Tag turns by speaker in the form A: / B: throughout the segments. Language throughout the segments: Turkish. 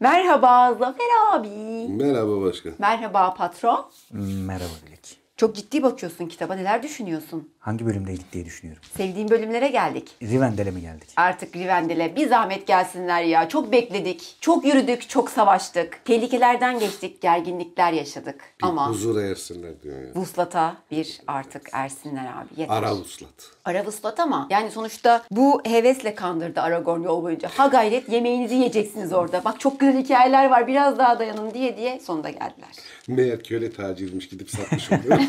A: Merhaba Zafer abi.
B: Merhaba başkan.
A: Merhaba patron.
C: Merhaba Dilek.
A: Çok ciddi bakıyorsun kitaba. Neler düşünüyorsun?
C: Hangi bölümdeydik diye düşünüyorum.
A: Sevdiğim bölümlere geldik.
C: Rivendel'e mi geldik?
A: Artık Rivendel'e bir zahmet gelsinler ya. Çok bekledik. Çok yürüdük. Çok savaştık. Tehlikelerden geçtik. Gerginlikler yaşadık.
B: Bir
A: Ama
B: huzura ersinler diyor ya.
A: vuslata bir artık ersinler abi. Yeter.
B: Ara uslat.
A: Ara vuslat ama yani sonuçta bu hevesle kandırdı Aragorn yol boyunca. Ha gayret yemeğinizi yiyeceksiniz orada. Bak çok güzel hikayeler var biraz daha dayanın diye diye sonunda geldiler.
B: Meğer köle tacirmiş gidip satmış oluyor.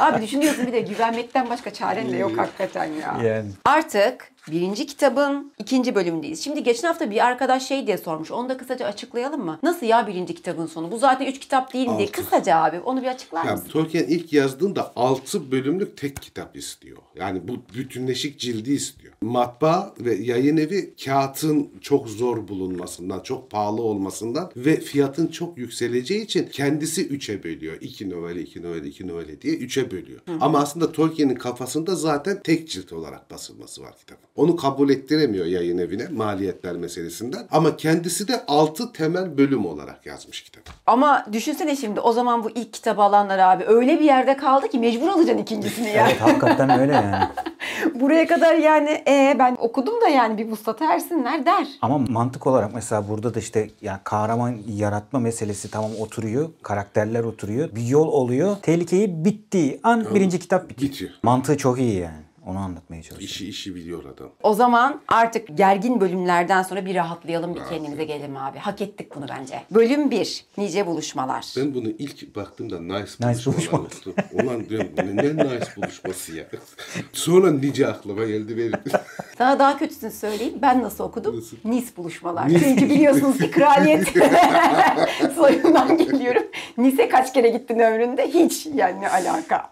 A: Abi düşünüyorsun bir de güvenmekten başka çaren de yok hakikaten ya.
C: Yani.
A: Artık birinci kitabın ikinci bölümündeyiz. Şimdi geçen hafta bir arkadaş şey diye sormuş. Onu da kısaca açıklayalım mı? Nasıl ya birinci kitabın sonu? Bu zaten üç kitap değil mi diye.
B: Altı.
A: Kısaca abi onu bir açıklar
B: ya,
A: mısın?
B: Tolkien ilk yazdığında 6 bölümlük tek kitap istiyor. Yani bu bütünleşik cildi istiyor. Matbaa ve yayın evi kağıtın çok zor bulunmasından, çok pahalı olmasından ve fiyatın çok yükseleceği için kendisi üçe bölüyor. İki novelle, iki novelle, iki novelle diye üçe bölüyor. Ama aslında Tolkien'in kafasında zaten tek cilt olarak basılması var kitabın. Onu kabul ettiremiyor yayın evine maliyetler meselesinden. Ama kendisi de 6 temel bölüm olarak yazmış kitabı.
A: Ama düşünsene şimdi o zaman bu ilk kitabı alanlar abi öyle bir yerde kaldı ki mecbur alacaksın ikincisini ya.
C: Evet hakikaten öyle yani.
A: Buraya kadar yani e, ben okudum da yani bir vuslata ersinler der.
C: Ama mantık olarak mesela burada da işte yani kahraman yaratma meselesi tamam oturuyor. Karakterler oturuyor. Bir yol oluyor. Tehlikeyi bittiği an birinci kitap bitiyor.
B: Bitiyor.
C: Mantığı çok iyi yani. Onu anlatmaya çalışıyorum.
B: İşi işi biliyor adam.
A: O zaman artık gergin bölümlerden sonra bir rahatlayalım bir kendimize gelelim abi. Hak ettik bunu bence. Bölüm 1. Nice buluşmalar.
B: Ben bunu ilk baktığımda nice,
C: Nice
B: buluşmalar
C: buluşma.
B: oldu. Ulan diyorum ne, ne nice buluşması ya. Sonra nice aklıma geldi benim.
A: Sana daha kötüsünü söyleyeyim. Ben nasıl okudum?
B: Nasıl?
A: Nice buluşmalar.
B: Nice.
A: Çünkü biliyorsunuz ki kraliyet soyundan geliyorum. Nice kaç kere gittin ömründe? Hiç yani ne alaka.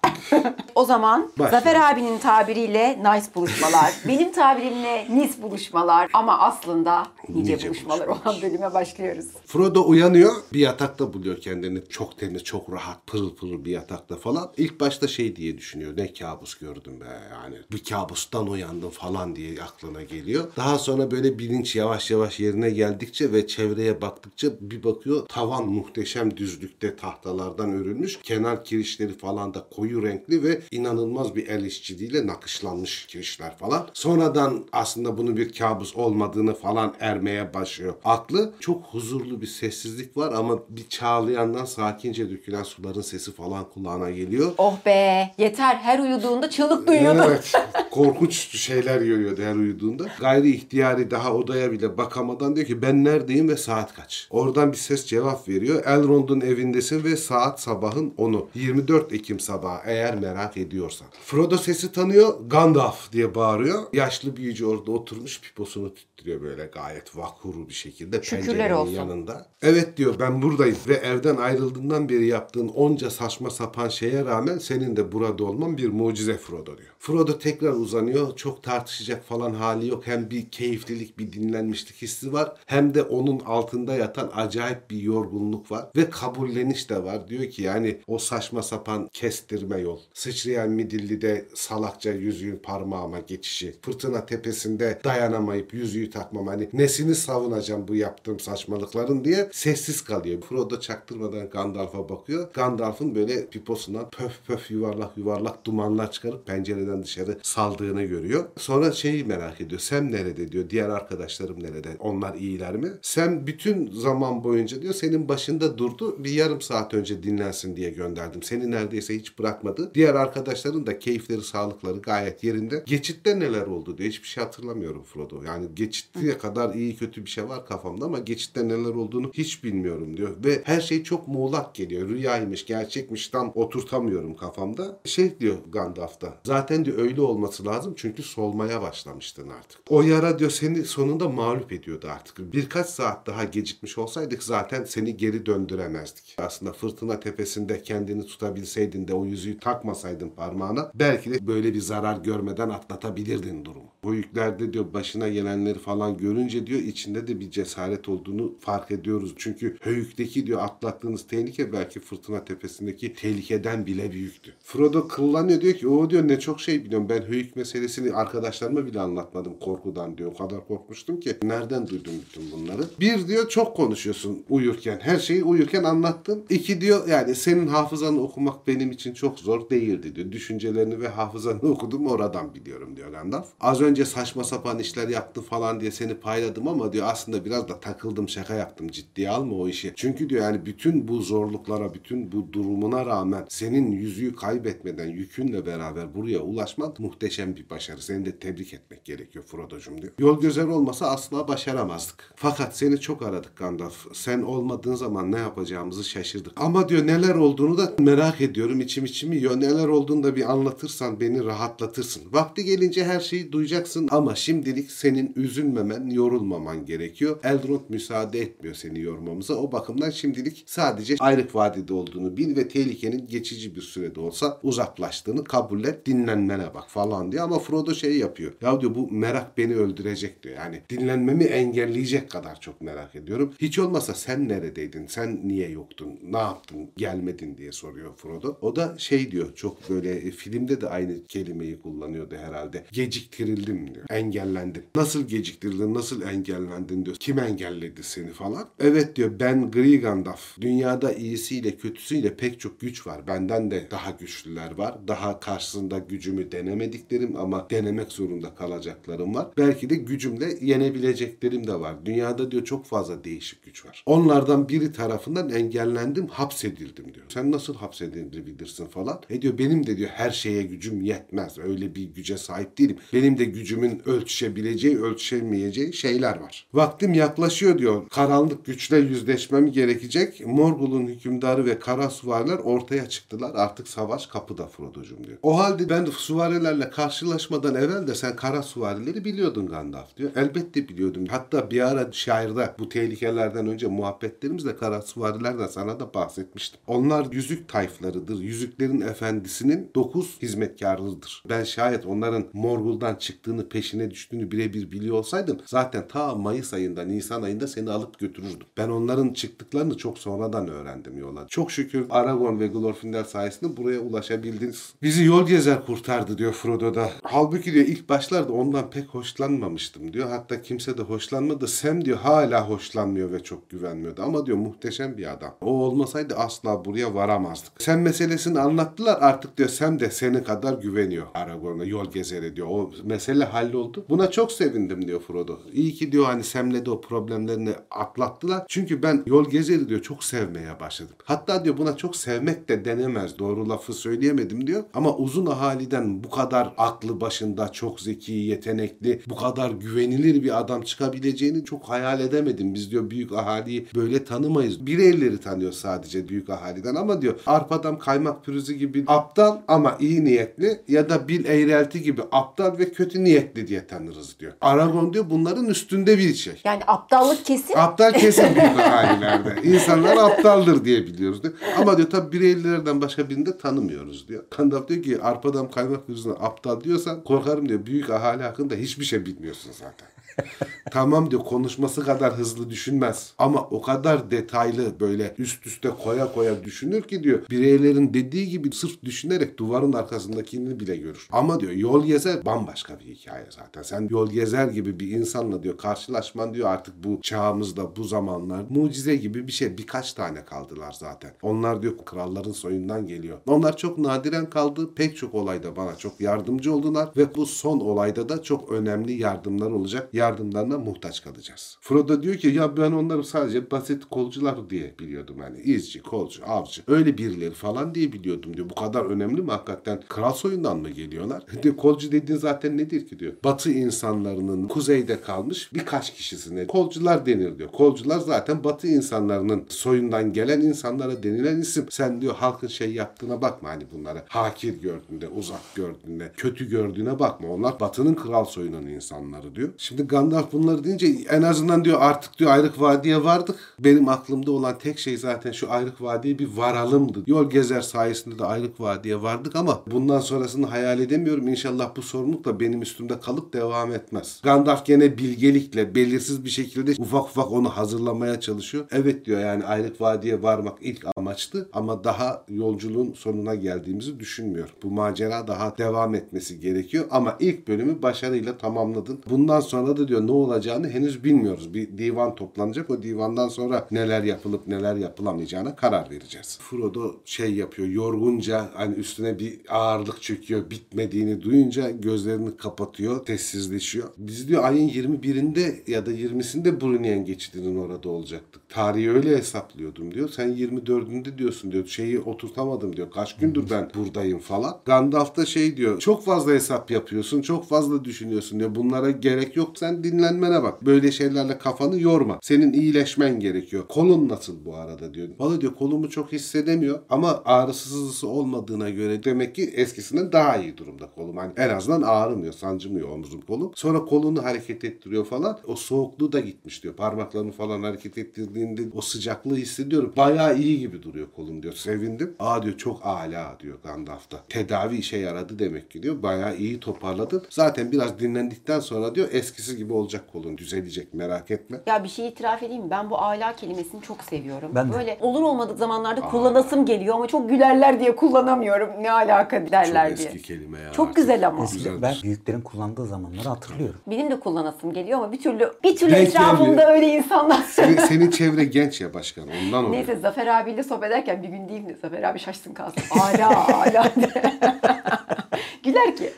A: o zaman
B: Başlayalım.
A: Zafer abinin tabiriyle nice buluşmalar. Benim tabirimle nice buluşmalar. Ama aslında nice,
B: Nice
A: buluşmalar olan bölüme başlıyoruz.
B: Frodo uyanıyor. Bir yatakta buluyor kendini. Çok temiz, çok rahat, pırıl pırıl bir yatakta falan. İlk başta şey diye düşünüyor. Ne kabus gördüm be yani. Bir kabustan uyandım falan diye aklına geliyor. Daha sonra böyle bilinç yavaş yavaş yerine geldikçe ve çevreye baktıkça bir bakıyor tavan muhteşem düzlükte tahtalardan örülmüş. Kenar kirişleri falan da koyu renkli ve inanılmaz bir el işçiliğiyle nakışlanmış kirişler falan. Sonradan aslında bunun bir kabus olmadığını falan ermeye başlıyor. Aklı çok huzurlu bir sessizlik var ama bir çağlayandan sakince dökülen suların sesi falan kulağına geliyor.
A: Oh be yeter her uyuduğunda çığlık duyuyordu.
B: Evet. Korkunç şeyler görüyordu her uyuduğunda. Gayri ihtiyari daha odaya bile bakamadan diyor ki ben neredeyim ve saat kaç? Oradan bir ses cevap veriyor. Elrond'un evindesin ve saat sabahın 10'u. 24 Ekim sabahı eğer merak ediyorsan. Frodo sesi tanıyor. Gandalf diye bağırıyor. Yaşlı büyücü orada oturmuş piposunu tüttürüyor böyle gayet vakuru bir şekilde.
A: Şükürler
B: pencerenin
A: olsun.
B: yanında. Evet diyor ben buradayım ve evden ayrıldığından beri yaptığın onca saçma sapan şeye rağmen senin de burada olman bir mucize Frodo diyor. Frodo tekrar uzanıyor. Çok tartışacak falan hali yok. Hem bir keyiflilik, bir dinlenmişlik hissi var. Hem de onun altında yatan acayip bir yorgunluk var. Ve kabulleniş de var. Diyor ki yani o saçma sapan kestirme yol. Sıçrayan midillide salakça yüzüğün parmağıma geçişi. Fırtına tepesinde dayanamayıp yüzüğü takmam. Hani nesini savunacağım bu yaptığım saçmalıkların diye sessiz kalıyor. Frodo çaktırmadan Gandalf'a bakıyor. Gandalf'ın böyle piposundan pöf pöf yuvarlak yuvarlak dumanlar çıkarıp pencereden dışarı saldığını görüyor. Sonra şeyi merak ediyor. Sam nerede diyor. Diğer arkadaşlarım nerede? Onlar iyiler mi? Sam bütün zaman boyunca diyor senin başında durdu. Bir yarım saat önce dinlensin diye gönderdim. Seni neredeyse hiç bırakmadı. Diğer arkadaşların da keyifleri, sağlıkları gayet yerinde. Geçitte neler oldu diyor. Hiçbir şey hatırlamıyorum Frodo. Yani geçittiye kadar iyi kötü bir şey var kafamda ama geçitte neler olduğunu hiç bilmiyorum diyor. Ve her şey çok muğlak geliyor. Rüyaymış, gerçekmiş tam oturtamıyorum kafamda. Şey diyor Gandalf'ta. Zaten diyor öyle olması lazım çünkü solmaya başlamıştın artık. O yara diyor seni sonunda mağlup ediyordu artık. Birkaç saat daha gecikmiş olsaydık zaten seni geri döndüremezdik. Aslında fırtına tepesinde kendini tutabilseydin de o yüzüğü takmasaydın parmağına belki de böyle bir zarar görmeden atlatabilirdin durumu. Bu yüklerde diyor başına gelenleri falan görünce diyor içinde de bir cesaret olduğunu fark ediyoruz. Çünkü Höyük'teki diyor atlattığınız tehlike belki fırtına tepesindeki tehlikeden bile büyüktü. Frodo kıllanıyor diyor ki o diyor ne çok şey biliyorum ben Höyük meselesini arkadaşlarıma bile anlatmadım korkudan diyor. O kadar korkmuştum ki. Nereden duydum bütün bunları? Bir diyor çok konuşuyorsun uyurken. Her şeyi uyurken anlattın. İki diyor yani senin hafızanı okumak benim için çok zor değildi diyor. Düşüncelerini ve hafızanı okudum oradan biliyorum diyor Gandalf. Az önce saçma sapan işler yaptı falan diye seni payladım ama diyor aslında biraz da takıldım şaka yaptım ciddiye alma o işi. Çünkü diyor yani bütün bu zorluklara bütün bu durumuna rağmen senin yüzüğü kaybetmeden yükünle beraber buraya ulaşman muhteşem bir başarı. Seni de tebrik etmek gerekiyor Frodo'cum diyor. Yol gözer olmasa asla başaramazdık. Fakat seni çok aradık Gandalf. Sen olmadığın zaman ne yapacağımızı şaşırdık. Ama diyor neler olduğunu da merak ediyorum. içim içimi yiyor. Neler olduğunu da bir anlatırsan beni rahatlatırsın. Vakti gelince her şeyi duyacaksın ama şimdilik senin üzülmemen, yorulmaman gerekiyor. Eldrod müsaade etmiyor seni yormamıza. O bakımdan şimdilik sadece ayrık vadide olduğunu bil ve tehlikenin geçici bir sürede olsa uzaklaştığını kabul et. Dinlenmene bak falan diyor ama Frodo şey yapıyor. Ya diyor bu merak beni öldürecek diyor. Yani dinlenmemi engelleyecek kadar çok merak ediyorum. Hiç olmasa sen neredeydin? Sen niye yoktun? Ne yaptın? Gelmedin diye soruyor Frodo. O da şey diyor çok böyle e, filmde de aynı kelimeyi kullanıyordu herhalde. Geciktirildim diyor. Engellendim. Nasıl geciktirildin? Nasıl engellendin diyor. Kim engelledi seni falan? Evet diyor ben Gri Gandalf. Dünyada iyisiyle kötüsüyle pek çok güç var. Benden de daha güçlüler var. Daha karşısında gücümü denemediklerim ama denemek zorunda kalacaklarım var. Belki de gücümle yenebileceklerim de var. Dünyada diyor çok fazla değişik güç var. Onlardan biri tarafından engellendim, hapsedildim diyor. Sen nasıl hapsedilebilirsin falan. E diyor benim de diyor her şeye gücüm yetmez. Öyle bir güce sahip değilim. Benim de gücümün ölçüşebileceği, ölçüşemeyeceği şeyler var. Vaktim yaklaşıyor diyor. Karanlık güçle yüzleşmem gerekecek. Morgul'un hükümdarı ve kara süvariler ortaya çıktılar. Artık savaş kapıda Frodo'cum diyor. O halde ben süvarilerle karşılaşmadan evvel de sen kara süvarileri biliyordun Gandalf diyor. Elbette biliyordum. Hatta bir ara şairde bu tehlikelerden önce muhabbetlerimizde kara süvarilerden sana da bahsetmiştim. Onlar yüzük tayflarıdır. Yüzüklerin efendisinin dokuz hizmetkarıdır. Ben şayet onların Morgul'dan çıktığını peşine düştüğünü birebir biliyor olsaydım zaten ta Mayıs ayında Nisan ayında seni alıp götürürdüm. Ben onların çıktıklarını çok sonradan öğrendim yola. Çok şükür Aragorn ve Glorfindel sayesinde buraya ulaşabildiniz. Bizi yol gezer kurtardı diyor Frodo da. Halbuki diyor ilk başlarda ondan pek hoşlanmamıştım diyor. Hatta kimse de hoşlanmadı. Sam diyor hala hoşlanmıyor ve çok güvenmiyordu. Ama diyor muhteşem bir adam. O olmasaydı asla buraya varamazdık. Sam meselesini anlattılar. Artık diyor Sam de senin kadar güveniyor Aragorn'a. Yol gezer diyor. O mesele halloldu. Buna çok sevindim diyor Frodo. İyi ki diyor hani Sam'le de o problemlerini atlattılar. Çünkü ben yol gezeri diyor çok sevmeye başladım. Hatta diyor buna çok sevmek de denemez. Doğru lafı söyleyemedim diyor. Ama uzun ahaliden bu kadar aklı başında çok zeki, yetenekli, bu kadar güvenilir bir adam çıkabileceğini çok hayal edemedim. Biz diyor büyük ahaliyi böyle tanımayız. Bireyleri tanıyor sadece büyük ahaliden ama diyor arpadan kaymak pürüzü gibi aptal ama iyi niyetli ya da Bill Eğrelti gibi aptal ve kötü niyetli diye tanırız diyor. Aragon diyor bunların üstünde bir şey.
A: Yani aptallık kesin.
B: Aptal kesin büyük ailelerde. İnsanlar aptaldır diye biliyoruz diyor. Ama diyor tabi bireylerden başka birini de tanımıyoruz diyor. Gandalf diyor ki arpadan kaymak yüzünden aptal diyorsan korkarım diyor büyük ahali hakkında hiçbir şey bilmiyorsun zaten. tamam diyor konuşması kadar hızlı düşünmez. Ama o kadar detaylı böyle üst üste koya koya düşünür ki diyor bireylerin dediği gibi sırf düşünerek duvarın arkasındakini bile görür. Ama diyor yol gezer bambaşka bir hikaye zaten. Sen yol gezer gibi bir insanla diyor karşılaşman diyor artık bu çağımızda bu zamanlar mucize gibi bir şey. Birkaç tane kaldılar zaten. Onlar diyor kralların soyundan geliyor. Onlar çok nadiren kaldı. Pek çok olayda bana çok yardımcı oldular ve bu son olayda da çok önemli yardımlar olacak. Yardımlarına muhtaç kalacağız. Frodo diyor ki ya ben onları sadece basit kolcular diye biliyordum. Yani izci, kolcu, avcı öyle birileri falan diye biliyordum diyor. Bu kadar önemli mi hakikaten? Kral soyundan mı geliyorlar? diyor, kolcu dediğin zaten nedir ki diyor. Batı insanlarının kuzeyde kalmış birkaç kişisine kolcular denir diyor. Kolcular zaten batı insanlarının soyundan gelen insanlara denilen isim. Sen diyor halkın şey yaptığına bakma hani bunlara. Hakir gördüğünde, uzak gördüğünde, kötü gördüğüne bakma. Onlar batının kral soyunun insanları diyor. Şimdi Gandalf bunları deyince en azından diyor artık diyor ayrık vadiye vardık. Benim aklımda olan tek şey zaten şu ayrık vadiye bir varalımdı. Yol gezer sayesinde de ayrık vadiye vardık ama bundan sonrasını hayal edemiyorum. İnşallah bu sorumluluk da benim üstümde kalıp devam etmez. Gandalf gene bilgelikle belirsiz bir şekilde ufak ufak onu hazırlamaya çalışıyor. Evet diyor yani ayrık vadiye varmak ilk amaçtı ama daha yolculuğun sonuna geldiğimizi düşünmüyorum. Bu macera daha devam etmesi gerekiyor ama ilk bölümü başarıyla tamamladın. Bundan sonra da diyor ne olacağını henüz bilmiyoruz. Bir divan toplanacak. O divandan sonra neler yapılıp neler yapılamayacağına karar vereceğiz. Frodo şey yapıyor yorgunca hani üstüne bir ağırlık çöküyor bitmediğini duyunca gözlerini kapatıyor sessizleşiyor. Biz diyor ayın 21'inde ya da 20'sinde Brunien geçidinin orada olacaktık. Tarihi öyle hesaplıyordum diyor. Sen 24'ünde diyorsun diyor. Şeyi oturtamadım diyor. Kaç gündür ben buradayım falan. Gandalf da şey diyor. Çok fazla hesap yapıyorsun. Çok fazla düşünüyorsun diyor. Bunlara gerek yok. Sen dinlenmene bak. Böyle şeylerle kafanı yorma. Senin iyileşmen gerekiyor. Kolun nasıl bu arada diyor. Valla diyor kolumu çok hissedemiyor. Ama ağrısı sızısı olmadığına göre demek ki eskisinden daha iyi durumda kolum. Hani en azından ağrımıyor. Sancımıyor omzum kolum. Sonra kolunu hareket ettiriyor falan. O soğukluğu da gitmiş diyor. Parmaklarını falan hareket ettirdiğinde o sıcaklığı hissediyorum. Bayağı iyi gibi duruyor kolum diyor. Sevindim. Aa diyor çok ala diyor Gandalf'ta. Tedavi işe yaradı demek ki diyor. Bayağı iyi toparladın. Zaten biraz dinlendikten sonra diyor eskisi gibi olacak kolun. Düzelecek merak etme.
A: Ya bir şey itiraf edeyim mi? Ben bu ala kelimesini çok seviyorum.
C: Ben de.
A: Böyle olur olmadık zamanlarda kullanasım geliyor ama çok gülerler diye kullanamıyorum. Ne alaka derler
B: Çok
A: diye.
B: eski kelime ya.
A: Çok güzel ama.
B: Güzeldir.
C: Ben büyüklerin kullandığı zamanları hatırlıyorum.
A: Benim de kullanasım geliyor ama bir türlü bir türlü
B: Denk
A: etrafımda
B: gelmiyor.
A: öyle insanlar.
B: Senin, senin çevre genç ya başkan. Ondan oluyor.
A: Neyse Zafer abiyle sohbet ederken bir gün diyeyim de Zafer abi şaşsın kalsın. Ala ala. Güler ki.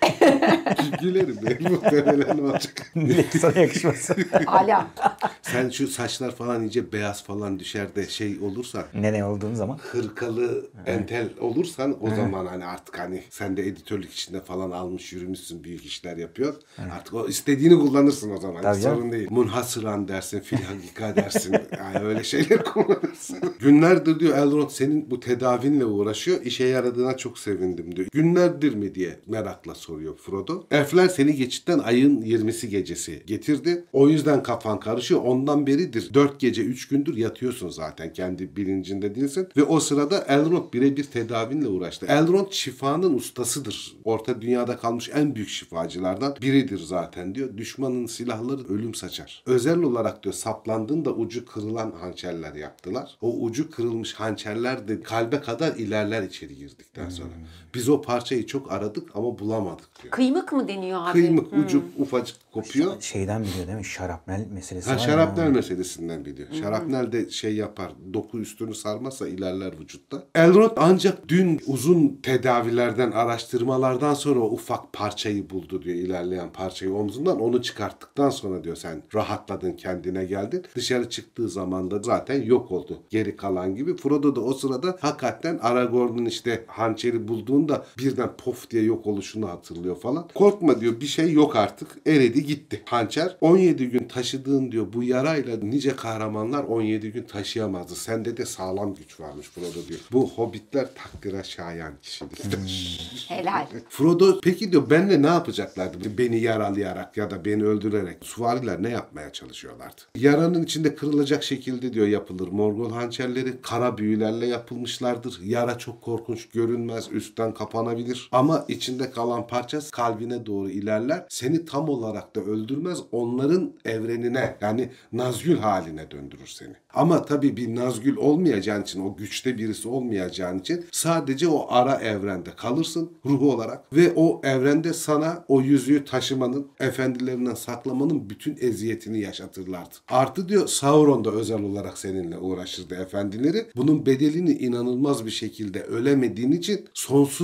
B: Gülerim de. Muhtemelen olacak.
C: Sana yakışmaz.
A: Ala.
B: Sen şu saçlar falan iyice beyaz falan düşer de şey olursa
C: ne ne olduğun zaman.
B: hırkalı entel olursan o zaman hani artık hani sen de editörlük içinde falan almış yürümüşsün büyük işler yapıyor. Artık o istediğini kullanırsın o zaman.
C: Tabii
B: sorun değil. Munhasıran dersin, fil hakika dersin. Yani öyle şeyler kullanırsın. Günlerdir diyor Elrond senin bu tedavinle uğraşıyor. İşe yaradığına çok sevindim diyor. Günlerdir mi diye merakla soruyor Frodo. Elfler seni geçitten ayın 20'si gecesi getirdi. O yüzden kafan karışıyor. Ondan beridir 4 gece 3 gündür yatıyorsun zaten. Kendi bilincinde değilsin. Ve o sırada Elrond birebir tedavinle uğraştı. Elrond şifanın ustasıdır. Orta dünyada kalmış en büyük şifacılardan biridir zaten diyor. Düşmanın silahları ölüm saçar. Özel olarak diyor saplandığında ucu kırılan hançerler yaptılar. O ucu kırılmış hançerler de kalbe kadar ilerler içeri girdikten sonra. Biz o parçayı çok aradık ama bulamadık diyor.
A: Kıymık mı deniyor abi?
B: Kıymık ucu ufacık kopuyor.
C: Şeyden biliyor değil mi? Şarapnel meselesi
B: Ha,
C: var ya.
B: şarapnel meselesinden biliyor. Şarapnel de şey yapar. Doku üstünü sarmazsa ilerler vücutta. Elrond ancak dün uzun tedavilerden, araştırmalardan sonra o ufak parçayı buldu diyor. ilerleyen parçayı omzundan. Onu çıkarttıktan sonra diyor sen rahatladın kendine geldin. Dışarı çıktığı zaman da zaten yok oldu. Geri kalan gibi. Frodo da o sırada hakikaten Aragorn'un işte hançeri bulduğunda birden pof diye yok oluşunu hatırlıyor falan. Korkma diyor bir şey yok artık. Eredi gitti. Hançer 17 gün taşıdığın diyor bu yarayla nice kahramanlar 17 gün taşıyamazdı. Sende de sağlam güç varmış Frodo diyor. Bu hobbitler takdire şayan kişilikler.
A: Helal.
B: Frodo peki diyor benle ne yapacaklardı? Beni yaralayarak ya da beni öldürerek. Suvariler ne yapmaya çalışıyorlardı? Yaranın içinde kırılacak şekilde diyor yapılır. Morgul hançerleri kara büyülerle yapılmışlardır. Yara çok korkunç görünmez. Üstten kapanabilir. Ama içinde kalan parça kalbine doğru ilerler. Seni tam olarak da öldürmez. Onların evrenine yani Nazgül haline döndürür seni. Ama tabii bir Nazgül olmayacağın için o güçte birisi olmayacağın için sadece o ara evrende kalırsın ruhu olarak ve o evrende sana o yüzüğü taşımanın efendilerinden saklamanın bütün eziyetini yaşatırlardı. Artı diyor Sauron da özel olarak seninle uğraşırdı efendileri. Bunun bedelini inanılmaz bir şekilde ölemediğin için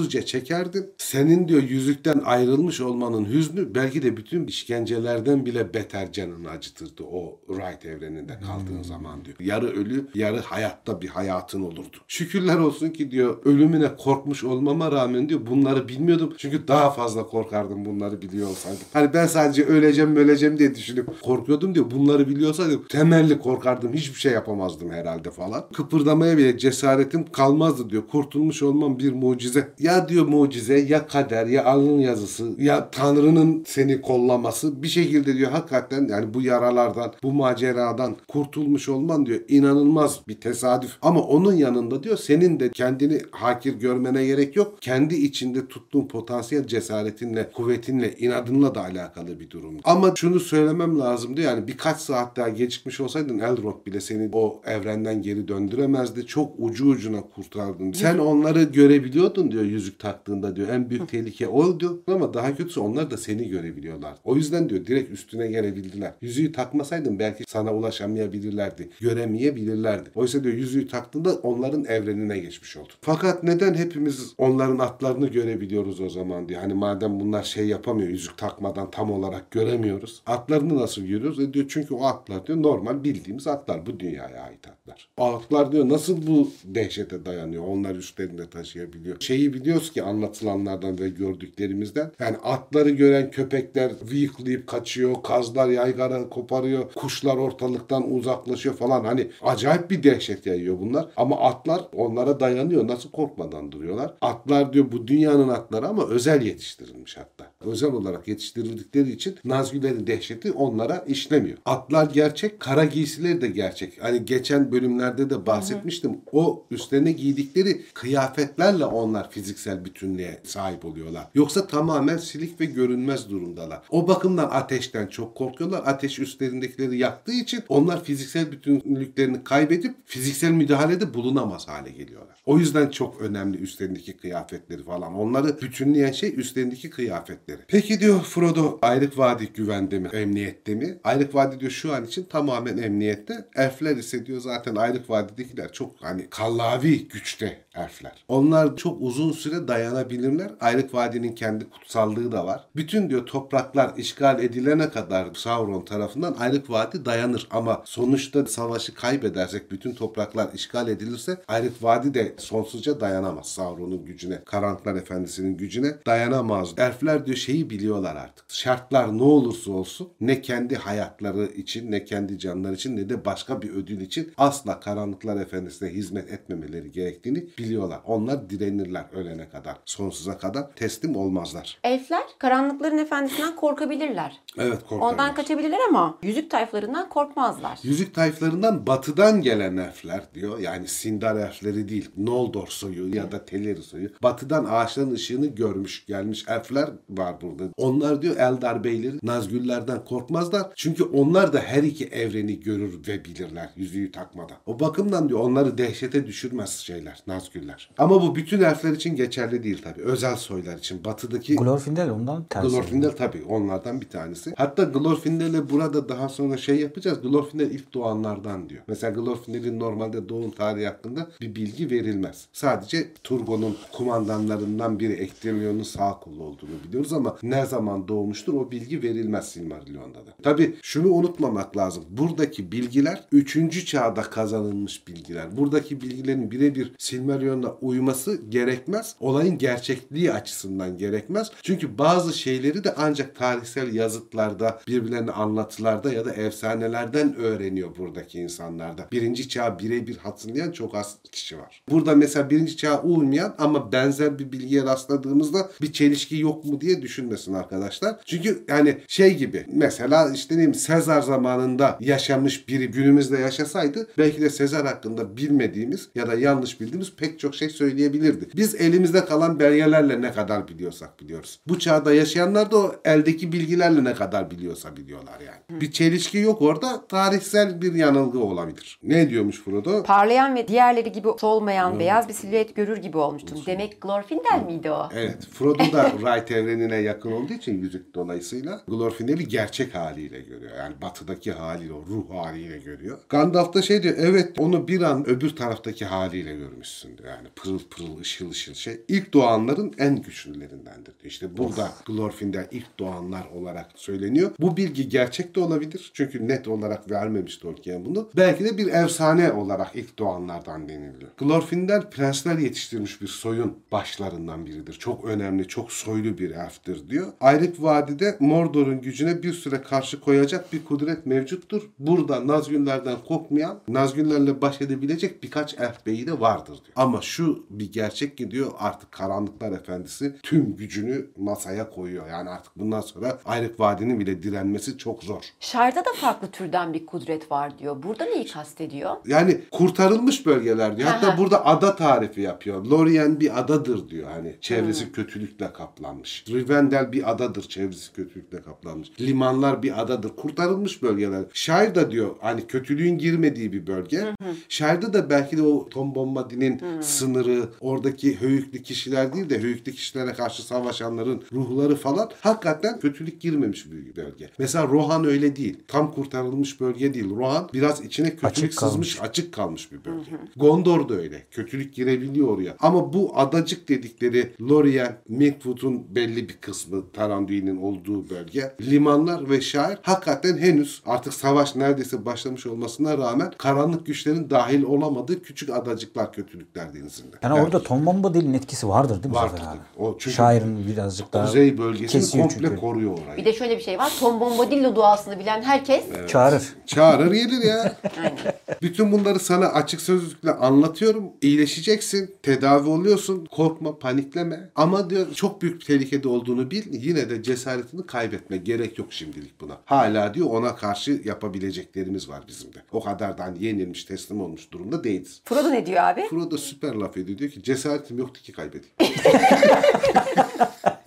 B: sonsuzca çekerdin. Senin diyor yüzükten ayrılmış olmanın hüznü belki de bütün işkencelerden bile beter canını acıtırdı o Wright evreninde kaldığın zaman diyor. Yarı ölü, yarı hayatta bir hayatın olurdu. Şükürler olsun ki diyor ölümüne korkmuş olmama rağmen diyor bunları bilmiyordum. Çünkü daha fazla korkardım bunları biliyor olsaydım. Hani ben sadece öleceğim öleceğim diye düşünüp korkuyordum diyor. Bunları biliyorsaydım temelli korkardım. Hiçbir şey yapamazdım herhalde falan. Kıpırdamaya bile cesaretim kalmazdı diyor. Kurtulmuş olmam bir mucize. Ya diyor mucize ya kader ya alın yazısı ya Tanrı'nın seni kollaması bir şekilde diyor hakikaten yani bu yaralardan, bu maceradan kurtulmuş olman diyor inanılmaz bir tesadüf. Ama onun yanında diyor senin de kendini hakir görmene gerek yok. Kendi içinde tuttuğun potansiyel cesaretinle, kuvvetinle, inadınla da alakalı bir durum. Ama şunu söylemem lazım diyor yani birkaç saat daha gecikmiş olsaydın Elrond bile seni o evrenden geri döndüremezdi. Çok ucu ucuna kurtardın. Sen onları görebiliyordun diyor yüzük taktığında diyor. En büyük tehlike o diyor. Ama daha kötüsü onlar da seni görebiliyorlar. O yüzden diyor direkt üstüne gelebildiler. Yüzüğü takmasaydın belki sana ulaşamayabilirlerdi. Göremeyebilirlerdi. Oysa diyor yüzüğü taktığında onların evrenine geçmiş oldun. Fakat neden hepimiz onların atlarını görebiliyoruz o zaman diyor. Hani madem bunlar şey yapamıyor yüzük takmadan tam olarak göremiyoruz. Atlarını nasıl görüyoruz? E diyor çünkü o atlar diyor normal bildiğimiz atlar. Bu dünyaya ait atlar. O atlar diyor nasıl bu dehşete dayanıyor? Onlar üstlerinde taşıyabiliyor. Şeyi biliyoruz ki anlatılanlardan ve gördüklerimizden. Yani atları gören köpekler vıyıklayıp kaçıyor. Kazlar yaygara koparıyor. Kuşlar ortalıktan uzaklaşıyor falan. Hani acayip bir dehşet yayıyor bunlar. Ama atlar onlara dayanıyor. Nasıl korkmadan duruyorlar? Atlar diyor bu dünyanın atları ama özel yetiştirilmiş hatta. Özel olarak yetiştirildikleri için Nazgüllerin dehşeti onlara işlemiyor. Atlar gerçek, kara giysileri de gerçek. Hani geçen bölümlerde de bahsetmiştim. O üstlerine giydikleri kıyafetlerle onlar fiziksel bütünlüğe sahip oluyorlar. Yoksa tamamen silik ve görünmez durumdalar. O bakımdan ateşten çok korkuyorlar. Ateş üstlerindekileri yaktığı için onlar fiziksel bütünlüklerini kaybedip fiziksel müdahalede bulunamaz hale geliyorlar. O yüzden çok önemli üstlerindeki kıyafetleri falan. Onları bütünleyen şey üstlerindeki kıyafetleri. Peki diyor Frodo Ayrık Vadi güvende mi? Emniyette mi? Ayrık Vadi diyor şu an için tamamen emniyette. Elfler ise diyor zaten Ayrık Vadi'dekiler çok hani kallavi güçte elfler. Onlar çok uzun süre dayanabilirler. Ayrık Vadi'nin kendi kutsallığı da var. Bütün diyor topraklar işgal edilene kadar Sauron tarafından Ayrık Vadi dayanır. Ama sonuçta savaşı kaybedersek bütün topraklar işgal edilirse Ayrık Vadi de sonsuzca dayanamaz. Sauron'un gücüne, Karanlıklar Efendisi'nin gücüne dayanamaz. Elfler diyor şeyi biliyorlar artık. Şartlar ne olursa olsun ne kendi hayatları için ne kendi canları için ne de başka bir ödül için asla Karanlıklar Efendisi'ne hizmet etmemeleri gerektiğini biliyorlar. Onlar direnirler ölene kadar. Sonsuza kadar teslim olmazlar.
A: Elfler karanlıkların efendisinden korkabilirler.
B: Evet korkarlar.
A: Ondan kaçabilirler ama yüzük tayflarından korkmazlar.
B: Yüzük tayflarından batıdan gelen elfler diyor. Yani Sindar elfleri değil. Noldor soyu ya da Teleri soyu. Batıdan ağaçların ışığını görmüş gelmiş elfler var burada. Onlar diyor Eldar beyleri Nazgüllerden korkmazlar. Çünkü onlar da her iki evreni görür ve bilirler yüzüğü takmadan. O bakımdan diyor onları dehşete düşürmez şeyler Nazgüller. Ama bu bütün elfler için geçerli değil tabii. Özel soylar için. Batıdaki
C: Glorfindel ondan tersi.
B: Glorfindel tabii onlardan bir tanesi. Hatta Glorfindel'e burada daha sonra şey yapacağız. Glorfindel ilk doğanlardan diyor. Mesela Glorfindel'in normalde doğum tarihi hakkında bir bilgi verilmez. Sadece Turgon'un kumandanlarından biri Ektirion'un sağ kolu olduğunu biliyoruz ama ne zaman doğmuştur o bilgi verilmez Silmarillion'da da. Tabii şunu unutmamak lazım. Buradaki bilgiler 3. çağda kazanılmış bilgiler. Buradaki bilgilerin birebir Silmarillion'a uyması gerekmez. Olayın gerçekliği açısından gerekmez. Çünkü bazı şeyleri de ancak tarihsel yazıtlarda, birbirlerine anlatılarda ya da efsanelerden öğreniyor buradaki insanlarda. Birinci çağ birebir hatırlayan çok az kişi var. Burada mesela birinci çağa uymayan ama benzer bir bilgiye rastladığımızda bir çelişki yok mu diye düşünmesin arkadaşlar. Çünkü yani şey gibi mesela işte ne bileyim Sezar zamanında yaşamış biri günümüzde yaşasaydı belki de Sezar hakkında bilmediğimiz ya da yanlış bildiğimiz pek çok şey söyleyebilirdi. Biz elimizde kalan belgelerle ne kadar biliyorsak biliyoruz. Bu çağda yaşayanlar da o eldeki bilgilerle ne kadar biliyorsa biliyorlar yani. Bir çelişki yok orada. Tarihsel bir yanılgı olabilir. Ne diyormuş Frodo?
A: Parlayan ve diğerleri gibi solmayan beyaz bir silüet görür gibi olmuştum. Demek Glorfindel miydi o?
B: Evet. Frodo da Wright evrenine yakın olduğu için yüzük dolayısıyla Glorfindel'i gerçek haliyle görüyor. Yani batıdaki haliyle, o ruh haliyle görüyor. Gandalf da şey diyor, evet onu bir an öbür taraftaki haliyle görmüşsün diyor. Yani pırıl pırıl, ışıl ışıl şey. İlk doğanların en güçlülerindendir. İşte burada Glorfindel ilk doğanlar olarak söyleniyor. Bu bilgi gerçek de olabilir. Çünkü net olarak vermemiş Tolkien bunu. Belki de bir efsane olarak ilk doğanlardan deniliyor. Glorfindel prensler yetiştirmiş bir soyun başlarından biridir. Çok önemli, çok soylu bir elftir diyor. Ayrık Vadi'de Mordor'un gücüne bir süre karşı koyacak bir kudret mevcuttur. Burada Nazgüllerden korkmayan, Nazgüllerle baş edebilecek birkaç elf beyi de vardır diyor. Ama şu bir gerçek ki diyor artık Karanlıklar Efendisi tüm gücünü masaya koyuyor. Yani artık bundan sonra Ayrık Vadi'nin bile direnmesi çok zor.
A: Şar'da da farklı türden bir kudret var diyor. Burada neyi kastediyor?
B: Yani kurtarılmış bölgeler diyor. Hatta
A: Aha.
B: burada ada tarifi yapıyor. Lorien bir adadır diyor. Hani çevresi kötülükle kaplanmış. Rivendell bir adadır. Çevresi kötülükle kaplanmış. Limanlar bir adadır. Kurtarılmış bölgeler. Şair da diyor hani kötülüğün girmediği bir bölge. Şairde de belki de o Tom Bombadil'in sınırı, oradaki höyüklü kişiler değil de höyüklü kişilere karşı savaşanların ruhları falan hakikaten kötülük girmemiş bir bölge. Mesela Rohan öyle değil. Tam kurtarılmış bölge değil. Rohan biraz içine kötülük
C: Açık
B: sızmış,
C: kalmış.
B: açık kalmış bir bölge. Gondor da öyle. Kötülük girebiliyor oraya. Ama bu adacık dedikleri Lorien, Mirkwood'un belli bir kısmı Taranduin'in olduğu bölge. Limanlar ve şair hakikaten henüz artık savaş neredeyse başlamış olmasına rağmen karanlık güçlerin dahil olamadığı küçük adacıklar kötülükler denizinde.
C: Yani orada Tom Eylül'ün etkisi vardır değil mi?
B: Vardır. O çünkü
C: Şairin birazcık daha
B: kuzey bölgesini komple
C: çünkü.
B: koruyor orayı.
A: Bir de şöyle bir şey var. Tom Bombadillo duasını bilen herkes evet.
C: çağırır.
B: Çağırır gelir ya. Bütün bunları sana açık sözlükle anlatıyorum. İyileşeceksin, tedavi oluyorsun. Korkma, panikleme. Ama diyor çok büyük bir tehlikede olduğunu bil. Yine de cesaretini kaybetme. Gerek yok şimdilik buna. Hala diyor ona karşı yapabileceklerimiz var bizim de. O kadar da hani yenilmiş, teslim olmuş durumda değiliz.
A: Frodo ne diyor abi?
B: Frodo süper laf ediyor. Diyor ki cesaretim yok 4-2.